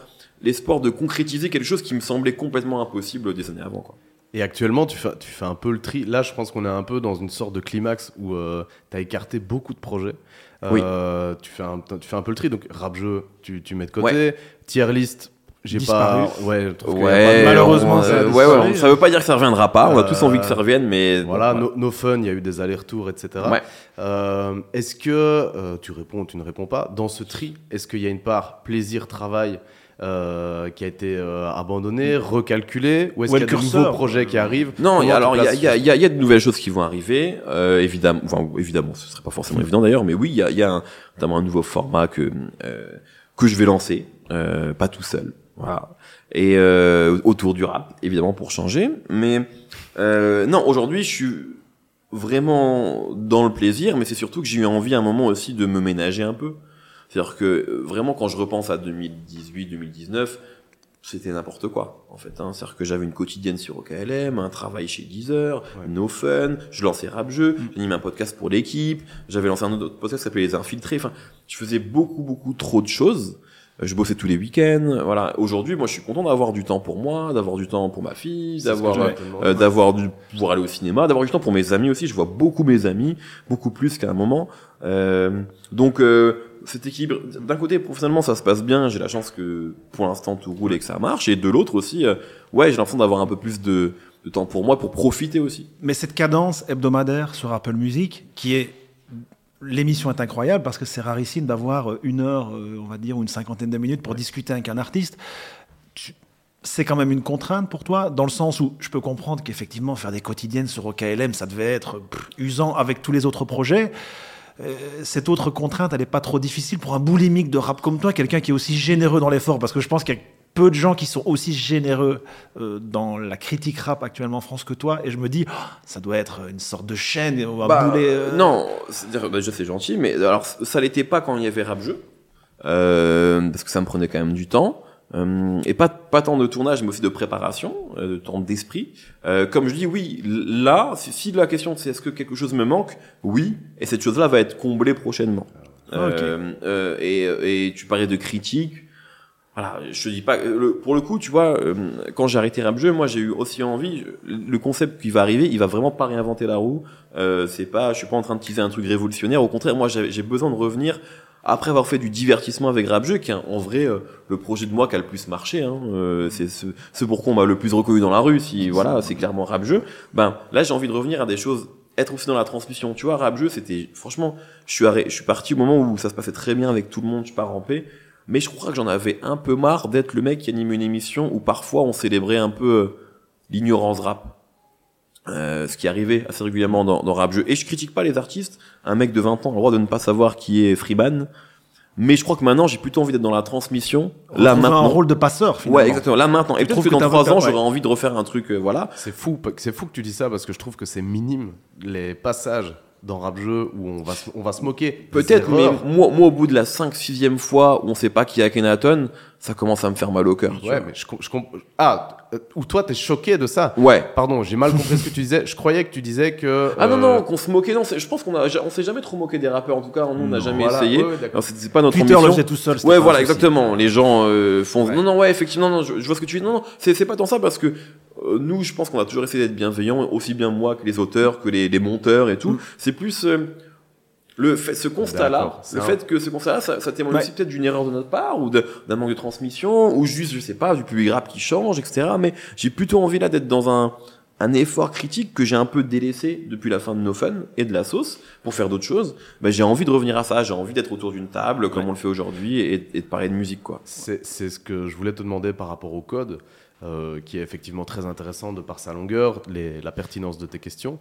l'espoir de concrétiser quelque chose qui me semblait complètement impossible des années avant, quoi. Et actuellement, tu fais, tu fais un peu le tri. Là, je pense qu'on est un peu dans une sorte de climax où tu as écarté beaucoup de projets. Euh, tu, fais un, tu fais un peu le tri. Donc, rap-jeu, tu, tu mets de côté. Tier list, j'ai pas. Ouais, je trouve Ouais, malheureusement, on- ça a euh, ouais, ouais, ça veut pas dire que ça reviendra pas. On a Euh, tous envie que ça revienne, mais Voilà, bon, no, no fun, il y a eu des allers-retours, etc. Ouais. Euh, est-ce que, euh, tu réponds ou tu ne réponds pas, dans ce tri, est-ce qu'il y a une part plaisir-travail euh, qui a été euh, abandonné, recalculé, ou est-ce Ouais, qu'il y a de curseur. nouveaux projets qui arrivent Non, il y a, alors il y y, a, il y, a, il y a de nouvelles choses qui vont arriver, euh, évidemment. Enfin, évidemment, ce serait pas forcément évident d'ailleurs, mais oui, il y a, il y a un, notamment un nouveau format que euh, que je vais lancer, euh, pas tout seul. Voilà. Et euh, autour du rap, évidemment, pour changer. Mais euh, non, aujourd'hui, je suis vraiment dans le plaisir, mais c'est surtout que j'ai eu envie à un moment aussi de me ménager un peu. C'est-à-dire que euh, vraiment, quand je repense à 2018-2019, c'était n'importe quoi en fait. Hein. C'est-à-dire que j'avais une quotidienne sur OKLM, un travail chez Deezer, Ouais. No Fun, je lançais Rap Jeu, Mm. j'animais un podcast pour l'équipe, j'avais lancé un autre podcast qui s'appelait Les Infiltrés. Enfin, je faisais beaucoup beaucoup trop de choses. Euh, Je bossais tous les week-ends. Voilà. Aujourd'hui, moi, je suis content d'avoir du temps pour moi, d'avoir du temps pour ma fille, d'avoir euh, d'avoir du pouvoir aller au cinéma, d'avoir du temps pour mes amis aussi. Je vois beaucoup mes amis, beaucoup plus qu'à un moment. Euh, donc euh, cet équilibre, d'un côté professionnellement ça se passe bien, j'ai la chance que pour l'instant tout roule et que ça marche, et de l'autre aussi, euh, ouais j'ai l'impression d'avoir un peu plus de, de temps pour moi pour profiter aussi. Mais cette cadence hebdomadaire sur Apple Music, qui est l'émission est incroyable parce que c'est rarissime d'avoir euh, une heure, euh, on va dire, ou une cinquantaine de minutes pour discuter avec un artiste. C'est quand même une contrainte pour toi, dans le sens où je peux comprendre qu'effectivement faire des quotidiennes sur OKLM, ça devait être pff, usant avec tous les autres projets. Euh, cette autre contrainte, elle n'est pas trop difficile pour un boulimique de rap comme toi, quelqu'un qui est aussi généreux dans l'effort, parce que je pense qu'il y a peu de gens qui sont aussi généreux euh, dans la critique rap actuellement en France que toi, et je me dis, oh, ça doit être une sorte de chaîne, on va Bah, bouler. euh, Non, c'est-à-dire, bah, c'est gentil, mais alors ça l'était pas quand il y avait rap jeu, euh, parce que ça me prenait quand même du temps. Euh, et pas pas tant de tournage mais aussi de préparation euh, de temps d'esprit. Euh, comme je dis oui là si, si la question c'est est-ce que quelque chose me manque oui et cette chose là va être comblée prochainement. Ah, ok. Euh, et, et tu parlais de critique. Voilà je te dis pas le- pour le coup tu vois euh, quand j'ai arrêté rap jeu moi j'ai eu aussi envie je- le concept qui va arriver il va vraiment pas réinventer la roue. Euh, c'est pas je suis pas en train de teaser un truc révolutionnaire. Au contraire moi j'ai besoin de revenir après avoir fait du divertissement avec Rap qui est en vrai euh, le projet de moi qui a le plus marché, hein, euh, c'est ce, ce pourquoi on m'a le plus reconnu dans la rue, si voilà, c'est clairement Rap. Ben là, j'ai envie de revenir à des choses, être aussi dans la transmission. Tu vois, Rap c'était franchement, je suis arrêt, je suis parti au moment où ça se passait très bien avec tout le monde, je pars en paix. Mais je crois que j'en avais un peu marre d'être le mec qui anime une émission où parfois on célébrait un peu euh, l'ignorance rap. Euh, ce qui arrivait assez régulièrement dans, dans rap jeu. Et je critique pas les artistes. Un mec de 20 ans a le droit de ne pas savoir qui est Freeman. Mais je crois que maintenant, j'ai plutôt envie d'être dans la transmission. Là, maintenant. un rôle de passeur, finalement. Ouais, exactement. Là, maintenant. Et Je peut-être trouve que que dans trois ans, ouais. j'aurais envie de refaire un truc, euh, voilà. C'est fou, c'est fou que tu dis ça parce que je trouve que c'est minime les passages dans rap jeu où on va se, on va se moquer. Peut-être, mais moi, moi, au bout de la 5 6 fois où on sait pas qui est Akhenaton, ça commence à me faire mal au cœur. tu Ouais, mais je, je ah, euh, ou toi t'es choqué de ça? Ouais. Pardon, j'ai mal compris ce que tu disais. Je croyais que tu disais que. Ah non, euh, non, qu'on se moquait, non, c'est- je pense qu'on a, on s'est jamais trop moqué des rappeurs, en tout cas, nous, on n'a jamais voilà, essayé. ouais, c'est pas notre Twitter le faisait tout seul. c'était Ouais, voilà, exactement. Les gens euh, font. Ouais. Non, non, ouais, effectivement, non, je, je vois ce que tu dis. Non, non, c'est c'est pas tant ça parce que euh, nous, je pense qu'on a toujours essayé d'être bienveillants, aussi bien moi que les auteurs, que les, les monteurs et tout. Mm. C'est plus euh, le fait, ce constat-là, le un- fait que ce constat-là, ça, ça témoigne Ouais. aussi peut-être d'une erreur de notre part ou d'un manque de transmission ou juste, je sais pas, du public rap qui change, etc. Mais j'ai plutôt envie là d'être dans un un effort critique que j'ai un peu délaissé depuis la fin de No Fun et de la sauce pour faire d'autres choses. Ben, j'ai envie de revenir à ça, j'ai envie d'être autour d'une table comme Ouais. on le fait aujourd'hui et, et de parler de musique quoi. C'est ce que je voulais te demander par rapport au code, euh, qui est effectivement très intéressant de par sa longueur, les- la pertinence de tes questions,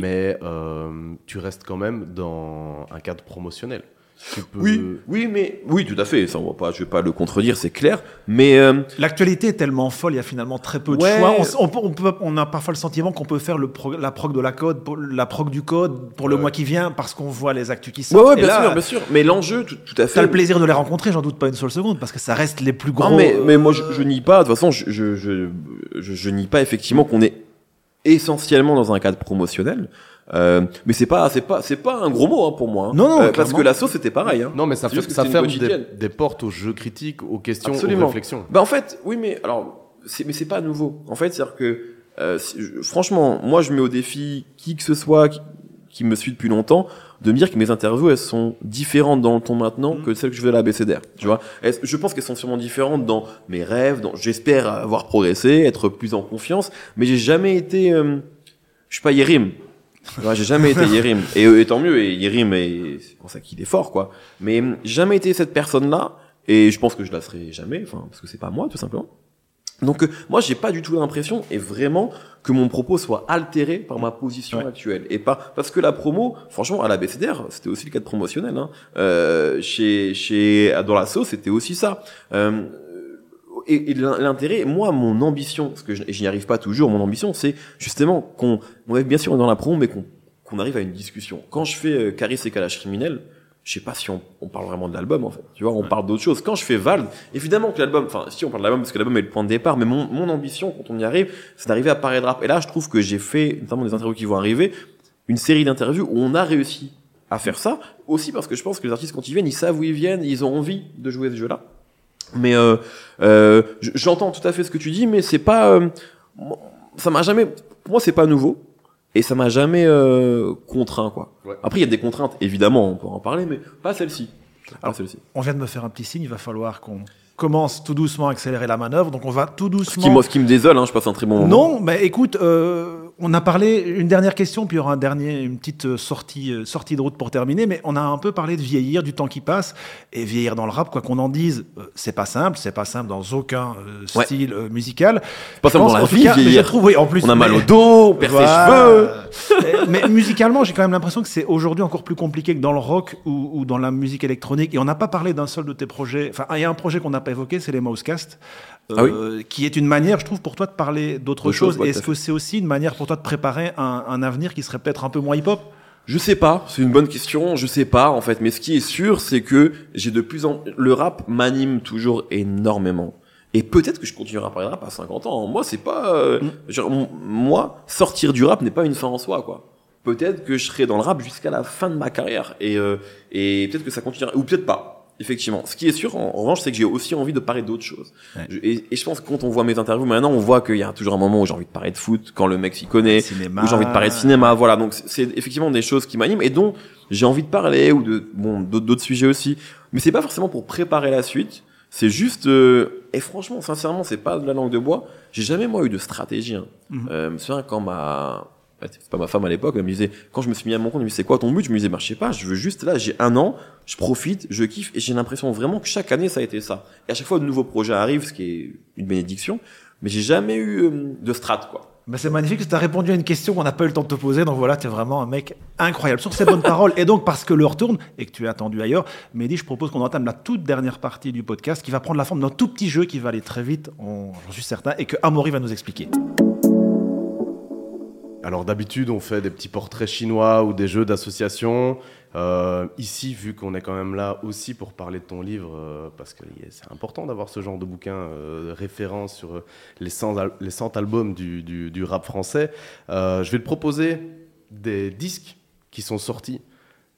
mais euh, tu restes quand même dans un cadre promotionnel. Peux- Oui, oui, mais oui, tout à fait. Ça, on va pas, je vais pas le contredire, c'est clair. Mais euh, L'actualité est tellement folle, il y a finalement très peu de Ouais. choix. On, peut- a parfois le sentiment qu'on peut faire le la prog de la code, la prog du code pour le Ouais. mois qui vient parce qu'on voit les actus qui ouais, sortent. ouais, Et bien là, sûr, bien sûr. Mais l'enjeu, tout, tout à fait. T'as le plaisir de les rencontrer, j'en doute pas une seule seconde, parce que ça reste les plus gros. Non, mais, mais moi, je, euh, je nie pas. De toute façon, je, je, je nie pas effectivement qu'on est essentiellement dans un cadre promotionnel. Euh, mais c'est pas, c'est pas, c'est pas un gros mot hein, pour moi. hein. Non, non, parce clairement. que la sauce c'était pareil. Hein. Non, mais ça, fait- ça ferme des, des portes aux jeux critiques, aux questions, Absolument. aux réflexions. Bah en fait, oui, mais alors, c'est, mais c'est pas nouveau. En fait, c'est-à-dire que, euh, je- franchement, moi, je mets au défi qui que ce soit qui, qui me suit depuis longtemps de me dire que mes interviews elles sont différentes dans le ton maintenant Mhm. que celles que je fais à la BCDR. Tu vois, Elles- je pense qu'elles sont sûrement différentes dans mes rêves, dans j'espère avoir progressé, être plus en confiance, mais j'ai jamais été, euh, je suis pas Yérim. Ouais, j'ai jamais été Yérim. Et, et tant mieux, et Yérim, et c'est pour ça qu'il est fort, quoi. Mais euh, j'ai jamais été cette personne-là, et je pense que je la serai jamais, enfin, parce que c'est pas moi, tout simplement. Donc, euh, moi, j'ai pas du tout l'impression, et vraiment, que mon propos soit altéré par ma position Ouais. actuelle. Et pas, parce que la promo, franchement, à la BCDR, c'était aussi le cadre promotionnel, hein. Euh, chez, chez, dans la sauce, c'était aussi ça. Euh, et, et l'intérêt, moi, mon ambition, parce que je, n'y arrive pas toujours, mon ambition, c'est justement qu'on, on est bien sûr dans la promo, mais qu'on arrive à une discussion. Quand je fais euh, Caris et Kalash criminel, je sais pas si on, on parle vraiment de l'album en fait. Tu vois, on parle d'autre chose. Quand je fais Vald, évidemment que l'album, enfin si on parle de l'album parce que l'album est le point de départ, mais mon, mon ambition quand on y arrive, c'est d'arriver à parler de rap. Et là, je trouve que j'ai fait, notamment des interviews qui vont arriver, une série d'interviews où on a réussi à faire ça. Aussi parce que je pense que les artistes quand ils viennent, ils savent où ils viennent, ils ont envie de jouer ce jeu-là. Mais euh, euh, j'entends tout à fait ce que tu dis, mais c'est pas, euh, ça m'a jamais, pour moi c'est pas nouveau et ça m'a jamais euh, contraint quoi. Ouais. Après il y a des contraintes évidemment, on peut en parler, mais pas celle-ci. Alors, celle-ci. On vient de me faire un petit signe, il va falloir qu'on commence tout doucement à accélérer la manœuvre. Donc on va tout Ce doucement. qui, moi, ce qui me désole, hein, je passe un très bon moment. Non, mais écoute, euh, on a parlé une dernière question, puis il y aura un dernier, une petite euh, sortie, euh, sortie de route pour terminer. Mais on a un peu parlé de vieillir, du temps qui passe, et vieillir dans le rap, quoi qu'on en dise, euh, c'est pas simple, c'est pas simple dans aucun Ouais. style musical. pas simple dans la vie, cas, vieillir. je trouve, oui, en plus, On a mal mais- au dos, on perd ses cheveux. Mais musicalement, j'ai quand même l'impression que c'est aujourd'hui encore plus compliqué que dans le rock ou, ou dans la musique électronique. Et on n'a pas parlé d'un seul de tes projets. Enfin, il y a un projet qu'on n'a pas évoqué, c'est les Mousecast. Ah qui est une manière, je trouve, pour toi de parler d'autre Autre chose. Est-ce que c'est aussi une manière pour toi de préparer un, un avenir qui serait peut-être un peu moins hip-hop? Je sais pas, c'est une bonne question, je sais pas en fait, mais ce qui est sûr, c'est que j'ai de plus en le rap m'anime toujours énormément. Et peut-être que je continuerai à parler de rap à 50 ans. Moi, c'est pas euh, genre, m- moi sortir du rap n'est pas une fin en soi quoi. Peut-être que je serai dans le rap jusqu'à la fin de ma carrière et euh, et peut-être que ça continuera ou peut-être pas. Effectivement, ce qui est sûr en, en revanche, c'est que j'ai aussi envie de parler d'autres choses. Ouais. Je- et, et je pense que quand on voit mes interviews maintenant, on voit qu'il y a toujours un moment où j'ai envie de parler de foot, quand le mec s'y connaît, Cinéma. où j'ai envie de parler de cinéma, voilà. Donc c'est- c'est effectivement des choses qui m'animent et dont j'ai envie de parler ou de bon d'autres sujets aussi. Mais c'est pas forcément pour préparer la suite. C'est juste euh, et franchement, sincèrement, c'est pas de la langue de bois. J'ai jamais moi eu de stratégie. Hein. Mhm. Euh, me souviens quand ma c'est pas ma femme à l'époque, elle me disait quand je me suis mis à mon compte, elle me disait c'est quoi ton but? Je me disais bah pas, je veux juste là, j'ai un an, je profite, je kiffe et j'ai l'impression vraiment que chaque année ça a été ça. Et à chaque fois de nouveaux projets arrivent, ce qui est une bénédiction. Mais j'ai jamais eu euh, de strat quoi. Ben, c'est magnifique, tu as répondu à une question qu'on n'a pas eu le temps de te poser. Donc voilà, tu es vraiment un mec incroyable. Sur ces bonnes paroles, et donc parce que l'heure tourne et que tu es attendu ailleurs, Mehdi, je propose qu'on entame la toute dernière partie du podcast qui va prendre la forme d'un tout petit jeu qui va aller très vite, j'en suis certain, et que Amaury va nous expliquer. Alors d'habitude, on fait des petits portraits chinois ou des jeux d'association. Euh, ici, vu qu'on est quand même là aussi pour parler de ton livre, euh, parce que c'est important d'avoir ce genre de bouquin euh, de référence sur euh, les 100, al- les 100 albums du, du- du rap français, je vais te proposer des disques qui sont sortis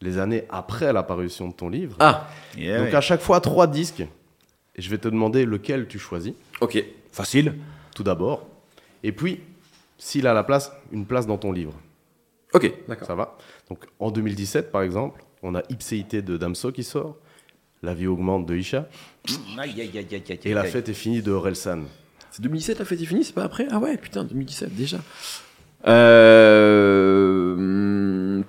les années après la parution de ton livre. Ah, Donc à chaque fois, trois disques. Et je vais te demander lequel tu choisis, ok. Facile. tout d'abord. Et puis, s'il a la place, une place dans ton livre. Ok, d'accord. Ça va Donc en 2017, par exemple, on a Ipséité de Damso qui sort, La vie augmente de Isha, et La fête est finie de Orelsan. C'est 2017 la fête est finie, c'est pas après? Ah ouais, putain, 2017 déjà. Euh...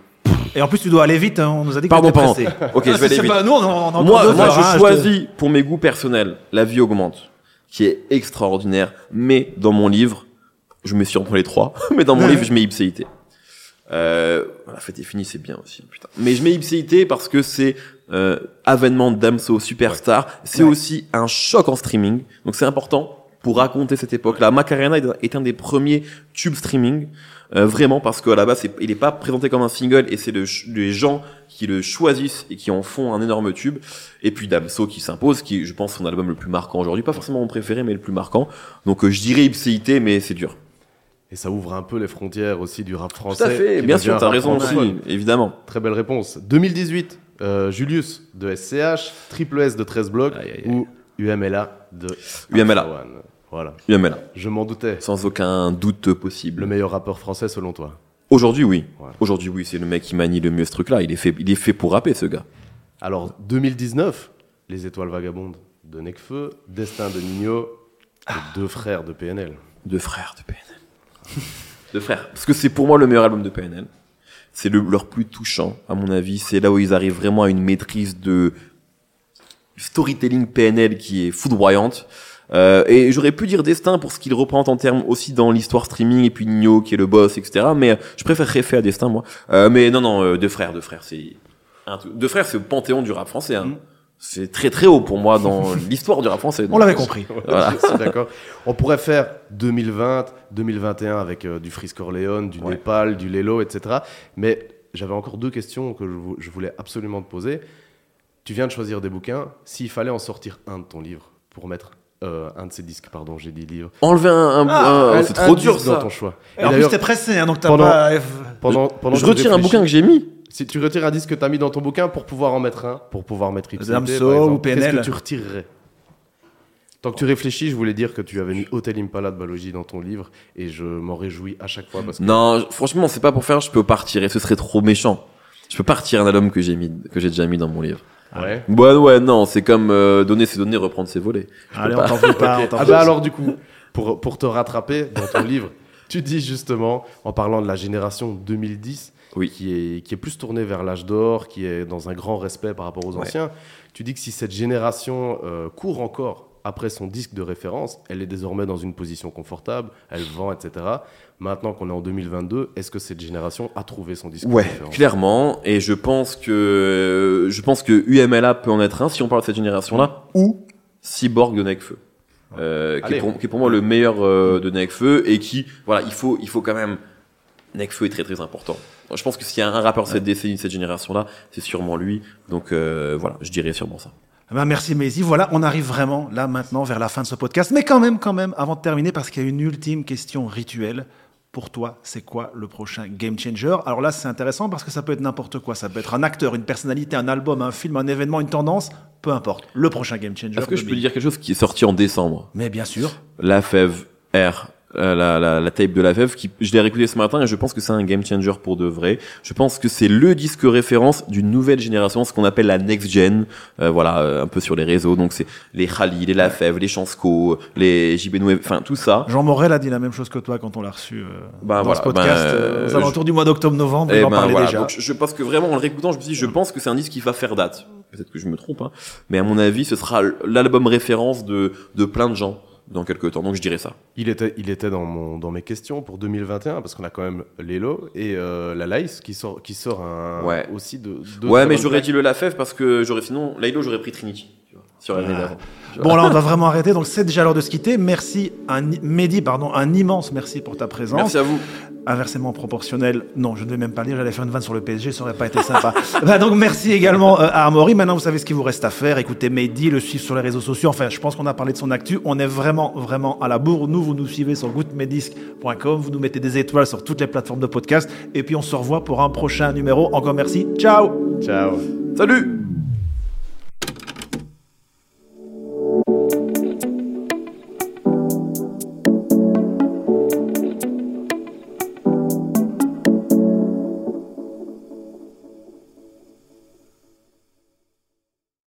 Et en plus, tu dois aller vite, hein, on nous a dit que Pardon, pardon. pressé. Ok, je vais aller C'est vite. pas- nous, on, Moi, deux moi je te- choisis pour mes goûts personnels La vie augmente, qui est extraordinaire, mais dans mon livre, je me suis entre les trois, mais dans mon livre, je mets Ipséité. Euh, la fête est finie, c'est bien aussi, putain. Mais je mets Ipséité parce que c'est euh, avènement de Damso, superstar. C'est Ouais. aussi un choc en streaming, donc c'est important pour raconter cette époque-là. Macarena est- un des premiers tubes streaming, euh, vraiment parce qu'à la base, il n'est pas présenté comme un single et c'est le les gens qui le choisissent et qui en font un énorme tube. Et puis Damso qui s'impose, qui je pense son album le plus marquant aujourd'hui, pas forcément mon préféré, mais le plus marquant. Donc euh, je dirais Ipséité, mais c'est dur. Et ça ouvre un peu les frontières aussi du rap Tout français. à fait, bien sûr, t'as raison aussi, évidemment. Très belle réponse. 2018, euh, Julius de SCH, Triple S de 13 blocs Aïe, aïe, aïe. ou UMLA de UMLA. One. Voilà, UMLA, je m'en doutais. sans aucun doute possible. Le meilleur rappeur français selon toi Aujourd'hui, oui. Ouais. Aujourd'hui, oui, c'est le mec qui manie le mieux ce truc-là. Il est fait, il est fait pour rapper, ce gars. Alors 2019, Les Étoiles Vagabondes de Necfeu, Destin de Nino, et deux frères de PNL. Deux frères de PNL. Deux frères. Parce que c'est pour moi le meilleur album de PNL. C'est le, leur plus touchant, à mon avis. C'est là où ils arrivent vraiment à une maîtrise de storytelling PNL qui est foudroyante. Euh, et j'aurais pu dire Destin pour ce qu'il représente en termes aussi dans l'histoire streaming et puis Nino qui est le boss, etc. Mais euh, je préfère référer à Destin, moi. Euh, mais non, non, euh, deux frères, deux frères, c'est deux frères, c'est le panthéon du rap français. Hein. Mm. C'est très très haut pour moi dans l'histoire du rap français. On l'avait compris. Ouais, Voilà. je suis d'accord. On pourrait faire 2020, 2021 avec euh, du Frisk Orléans, du Ouais. Népal, du Lelo, etc. Mais j'avais encore deux questions que je, vou- je voulais absolument te poser. Tu viens de choisir des bouquins. S'il fallait en sortir un de ton livre pour mettre euh, un de ces disques, pardon, j'ai dit livre. Enlever un, un- Ah, un- Un- c'est un trop dur disque dans ça. ton choix. Et Et en plus, d'ailleurs, t'es pressé, hein, donc t'as pendant- pas. pendant, pendant Je retire un bouquin que j'ai mis. Si tu retires un disque que tu as mis dans ton bouquin pour pouvoir en mettre un, pour pouvoir mettre exemple, ou PNL. Qu'est-ce que tu retirerais Tant que tu réfléchis, je voulais dire que tu avais mis Hotel Impala de Balogi dans ton livre et je m'en réjouis à chaque fois parce que Non, franchement, c'est pas pour faire, je peux pas retirer, ce serait trop méchant. Je peux pas retirer un album que j'ai mis, que j'ai déjà mis dans mon livre. Ouais. Ouais, ouais, non, c'est comme euh, donner ses données, reprendre ses volets. Je peux Allez, pas. on t'en veut pas. on t'en Ah bah alors du coup, pour, pour te rattraper dans ton livre, tu dis justement, en parlant de la génération 2010, Oui. qui, est, qui est plus tournée vers l'âge d'or, qui est dans un grand respect par rapport aux Ouais. anciens, tu dis que si cette génération euh, court encore après son disque de référence, elle est désormais dans une position confortable, elle vend, etc. Maintenant qu'on est en 2022, est-ce que cette génération a trouvé son disque Ouais, de référence? clairement. Et je pense que je pense que UMLA peut en être un si on parle de cette génération-là, ou Cyborg de Necfeu, euh, qui, est pour, qui est pour moi le meilleur euh, de Necfeu et qui, voilà, il faut il faut quand même Necfeu est très très important. Je pense que s'il y a un rappeur de cette décennie, de cette génération-là, c'est sûrement lui. Donc euh, voilà, je dirais sûrement ça. Eh ben, merci Maisie. Voilà, on arrive vraiment là maintenant vers la fin de ce podcast. Mais quand même, quand même, avant de terminer, parce qu'il y a une ultime question rituelle. Pour toi, c'est quoi le prochain game changer? Alors là, c'est intéressant parce que ça peut être n'importe quoi. Ça peut être un acteur, une personnalité, un album, un film, un événement, une tendance. Peu importe. Le prochain game changer. Est-ce que je peux dire quelque chose qui est sorti en décembre? Mais bien sûr. La Fève R. euh, La, la, la tape de la Fève, qui, je l'ai réécouté ce matin et je pense que c'est un game changer pour de vrai. Je pense que c'est le disque référence d'une nouvelle génération, ce qu'on appelle la next gen, euh, voilà, euh, un peu sur les réseaux. Donc c'est les Khalid, les La Fève, les Chansco, les JB Noué, enfin tout ça. Jean Morel a dit la même chose que toi quand on l'a reçu euh, Ben dans voilà, ce podcast ben, euh, aux je- alentours du mois d'octobre-novembre. Eh Il en ben, parlait voilà. déjà. Donc, je, je pense que vraiment, en le réécoutant, je me suis dit, je pense que c'est un disque qui va faire date. Peut-être que je me trompe, hein. mais à mon avis, ce sera l'album référence de, de plein de gens dans quelques temps. Donc je dirais ça. Il était, il était dans, mon, dans mes questions pour 2021 parce qu'on a quand même Lelo et euh, la Lice qui sort, qui sort un, Ouais. aussi de. de ouais, mais j'aurais dit le Lafèvre parce que j'aurais sinon, Laylo, j'aurais pris Trinity. Tu vois, sur l'année d'avant. Bon, là, on va vraiment arrêter. Donc, c'est déjà l'heure de se quitter. Merci, un, Mehdi, pardon, un immense merci pour ta présence. Merci à vous. Inversement proportionnel. Non, je ne vais même pas le dire. J'allais faire une vanne sur le PSG. Ça aurait pas été sympa. bah, donc, merci également euh, à Amaury. Maintenant, vous savez ce qu'il vous reste à faire. Écoutez Mehdi, le suivre sur les réseaux sociaux. Enfin, je pense qu'on a parlé de son actu. On est vraiment, vraiment à la bourre. Nous, vous nous suivez sur goutmedisc.com. Vous nous mettez des étoiles sur toutes les plateformes de podcast. Et puis, on se revoit pour un prochain numéro. Encore merci. Ciao! Ciao. Salut